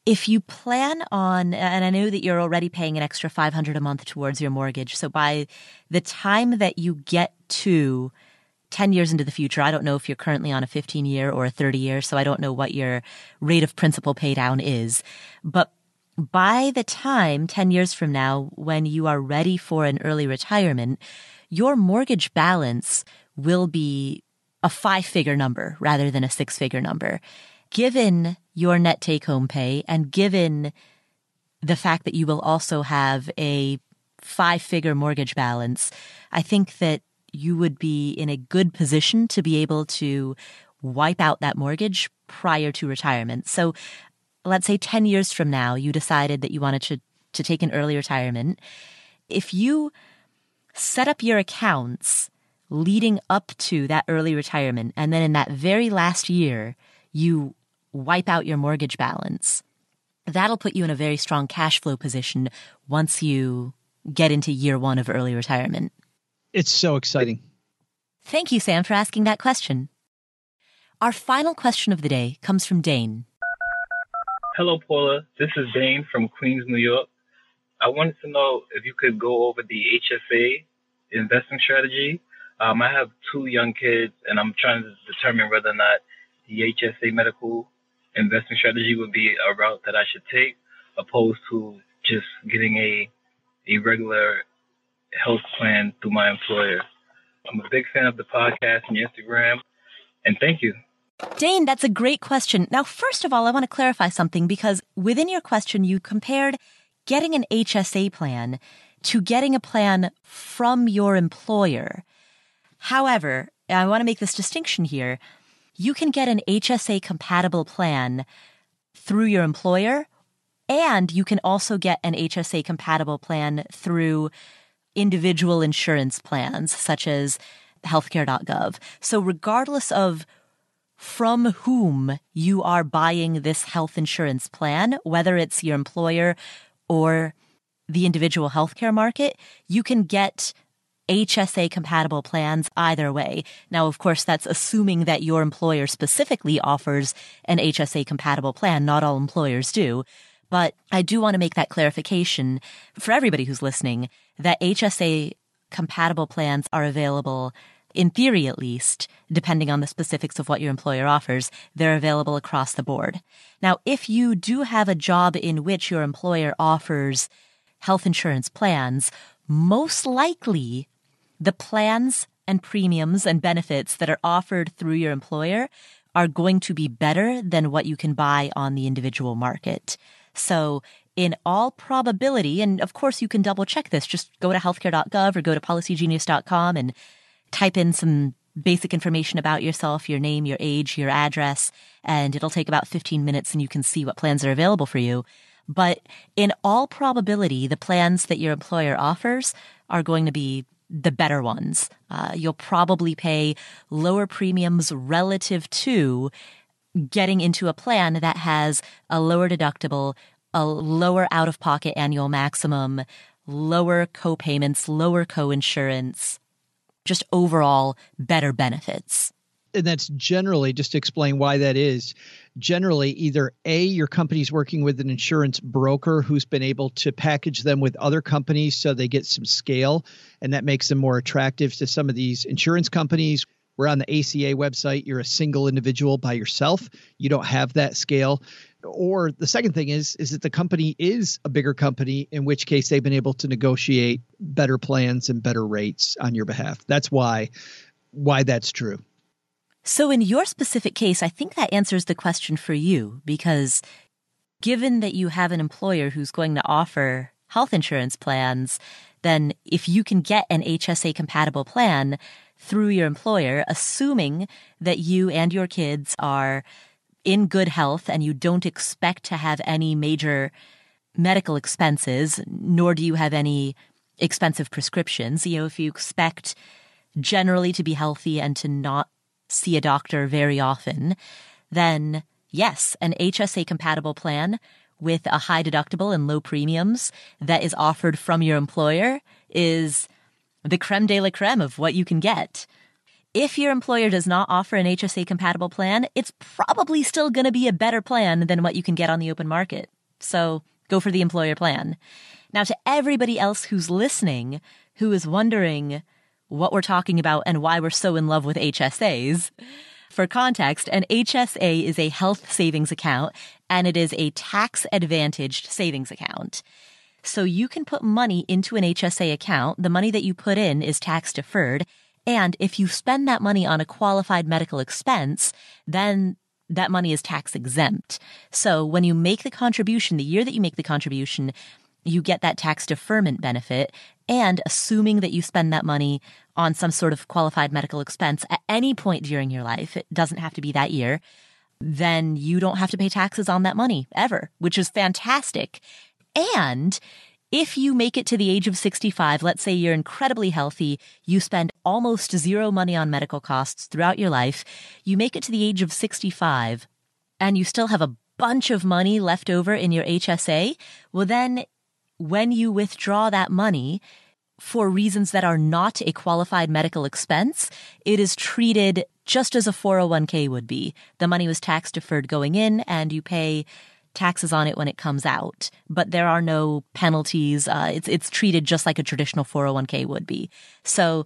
If you plan on, and I know that you're already paying an extra 500 a month towards your mortgage. So by the time that you get to 10 years into the future, I don't know if you're currently on a 15 year or a 30 year. So I don't know what your rate of principal pay down is, but by the time 10 years from now, when you are ready for an early retirement, your mortgage balance will be a five figure number rather than a six figure number. Given your net take home pay and given the fact that you will also have a five figure mortgage balance, I think that you would be in a good position to be able to wipe out that mortgage prior to retirement. So let's say 10 years from now, you decided that you wanted to, to take an early retirement. If you set up your accounts leading up to that early retirement. And then in that very last year, you wipe out your mortgage balance. That'll put you in a very strong cash flow position once you get into year one of early retirement. It's so exciting. Thank you, Sam, for asking that question. Our final question of the day comes from Dane. Hello, Paula. This is Dane from Queens, New York. I wanted to know if you could go over the HSA investing strategy. Um, I have two young kids, and I'm trying to determine whether or not the HSA medical investing strategy would be a route that I should take, opposed to just getting a a regular health plan through my employer. I'm a big fan of the podcast and Instagram. And thank you. Dane, that's a great question. Now, first of all, I want to clarify something because within your question, you compared getting an HSA plan to getting a plan from your employer. However, I want to make this distinction here. You can get an HSA compatible plan through your employer, and you can also get an HSA compatible plan through individual insurance plans, such as healthcare.gov. So, regardless of from whom you are buying this health insurance plan, whether it's your employer or the individual healthcare market, you can get HSA compatible plans either way. Now, of course, that's assuming that your employer specifically offers an HSA compatible plan. Not all employers do. But I do want to make that clarification for everybody who's listening that HSA compatible plans are available in theory at least, depending on the specifics of what your employer offers, they're available across the board. Now, if you do have a job in which your employer offers health insurance plans, most likely the plans and premiums and benefits that are offered through your employer are going to be better than what you can buy on the individual market. So in all probability, and of course you can double check this, just go to healthcare.gov or go to policygenius.com and type in some basic information about yourself, your name, your age, your address, and it'll take about 15 minutes and you can see what plans are available for you. But in all probability, the plans that your employer offers are going to be the better ones. Uh, you'll probably pay lower premiums relative to getting into a plan that has a lower deductible, a lower out of pocket annual maximum, lower co-payments, lower co-insurance, just overall better benefits. And that's generally, just to explain why that is, generally either A, your company's working with an insurance broker who's been able to package them with other companies so they get some scale, and that makes them more attractive to some of these insurance companies. We're on the ACA website. You're a single individual by yourself. You don't have that scale. Or the second thing is is that the company is a bigger company, in which case they've been able to negotiate better plans and better rates on your behalf. That's why why that's true. So in your specific case, I think that answers the question for you because given that you have an employer who's going to offer health insurance plans, then if you can get an HSA compatible plan through your employer, assuming that you and your kids are in good health and you don't expect to have any major medical expenses, nor do you have any expensive prescriptions. You know, if you expect generally to be healthy and to not see a doctor very often, then yes, an HSA compatible plan with a high deductible and low premiums that is offered from your employer is the creme de la creme of what you can get. If your employer does not offer an HSA compatible plan, it's probably still going to be a better plan than what you can get on the open market. So go for the employer plan. Now, to everybody else who's listening, who is wondering what we're talking about and why we're so in love with HSAs, for context, an HSA is a health savings account and it is a tax advantaged savings account. So you can put money into an HSA account. The money that you put in is tax deferred and if you spend that money on a qualified medical expense, then that money is tax exempt. So when you make the contribution, the year that you make the contribution, you get that tax deferment benefit. And assuming that you spend that money on some sort of qualified medical expense at any point during your life, it doesn't have to be that year, then you don't have to pay taxes on that money ever, which is fantastic. And if you make it to the age of 65, let's say you're incredibly healthy, you spend almost zero money on medical costs throughout your life, you make it to the age of 65, and you still have a bunch of money left over in your HSA, well, then when you withdraw that money, for reasons that are not a qualified medical expense, it is treated just as a 401k would be. The money was tax deferred going in and you pay taxes on it when it comes out, but there are no penalties. Uh, it's it's treated just like a traditional 401k would be. So,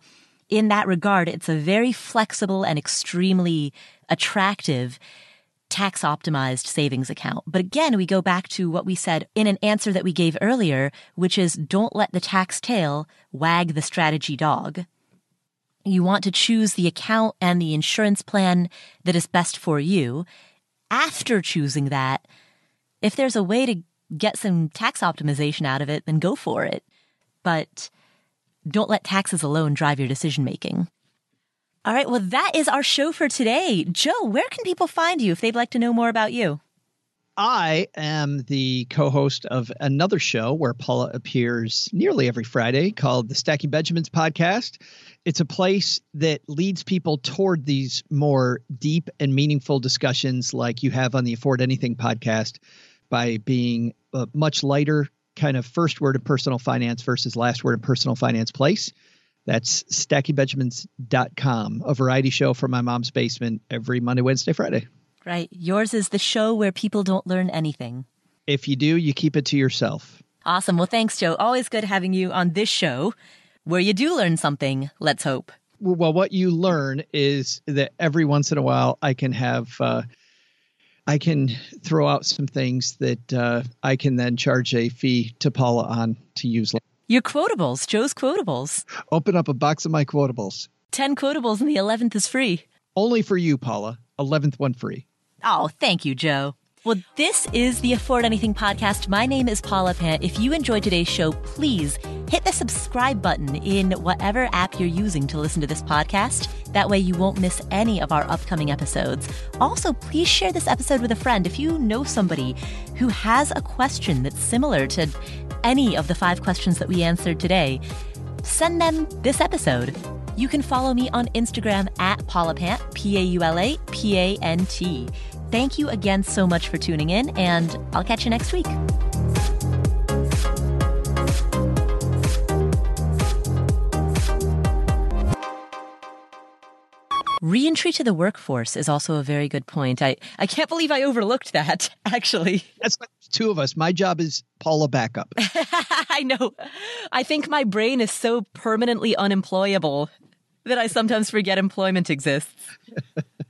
in that regard, it's a very flexible and extremely attractive tax optimized savings account. But again, we go back to what we said in an answer that we gave earlier, which is don't let the tax tail wag the strategy dog. You want to choose the account and the insurance plan that is best for you. After choosing that, if there's a way to get some tax optimization out of it, then go for it. But don't let taxes alone drive your decision making. All right, well, that is our show for today. Joe, where can people find you if they'd like to know more about you? I am the co host of another show where Paula appears nearly every Friday called the Stacking Benjamins Podcast. It's a place that leads people toward these more deep and meaningful discussions like you have on the Afford Anything podcast by being a much lighter kind of first word of personal finance versus last word of personal finance place. That's stackingbenjamins.com, a variety show from my mom's basement every Monday, Wednesday, Friday. Right. Yours is the show where people don't learn anything. If you do, you keep it to yourself. Awesome. Well, thanks, Joe. Always good having you on this show where you do learn something. Let's hope. Well, what you learn is that every once in a while I can have, uh, I can throw out some things that uh, I can then charge a fee to Paula on to use. Your quotables, Joe's quotables. Open up a box of my quotables. 10 quotables and the 11th is free. Only for you, Paula. 11th one free. Oh, thank you, Joe. Well, this is the Afford Anything podcast. My name is Paula Pant. If you enjoyed today's show, please hit the subscribe button in whatever app you're using to listen to this podcast. That way, you won't miss any of our upcoming episodes. Also, please share this episode with a friend. If you know somebody who has a question that's similar to any of the five questions that we answered today, send them this episode. You can follow me on Instagram at Paula Pant, P A U L A P A N T. Thank you again so much for tuning in, and I'll catch you next week. Reentry to the workforce is also a very good point. I, I can't believe I overlooked that, actually. That's two of us. My job is Paula backup. I know. I think my brain is so permanently unemployable that I sometimes forget employment exists.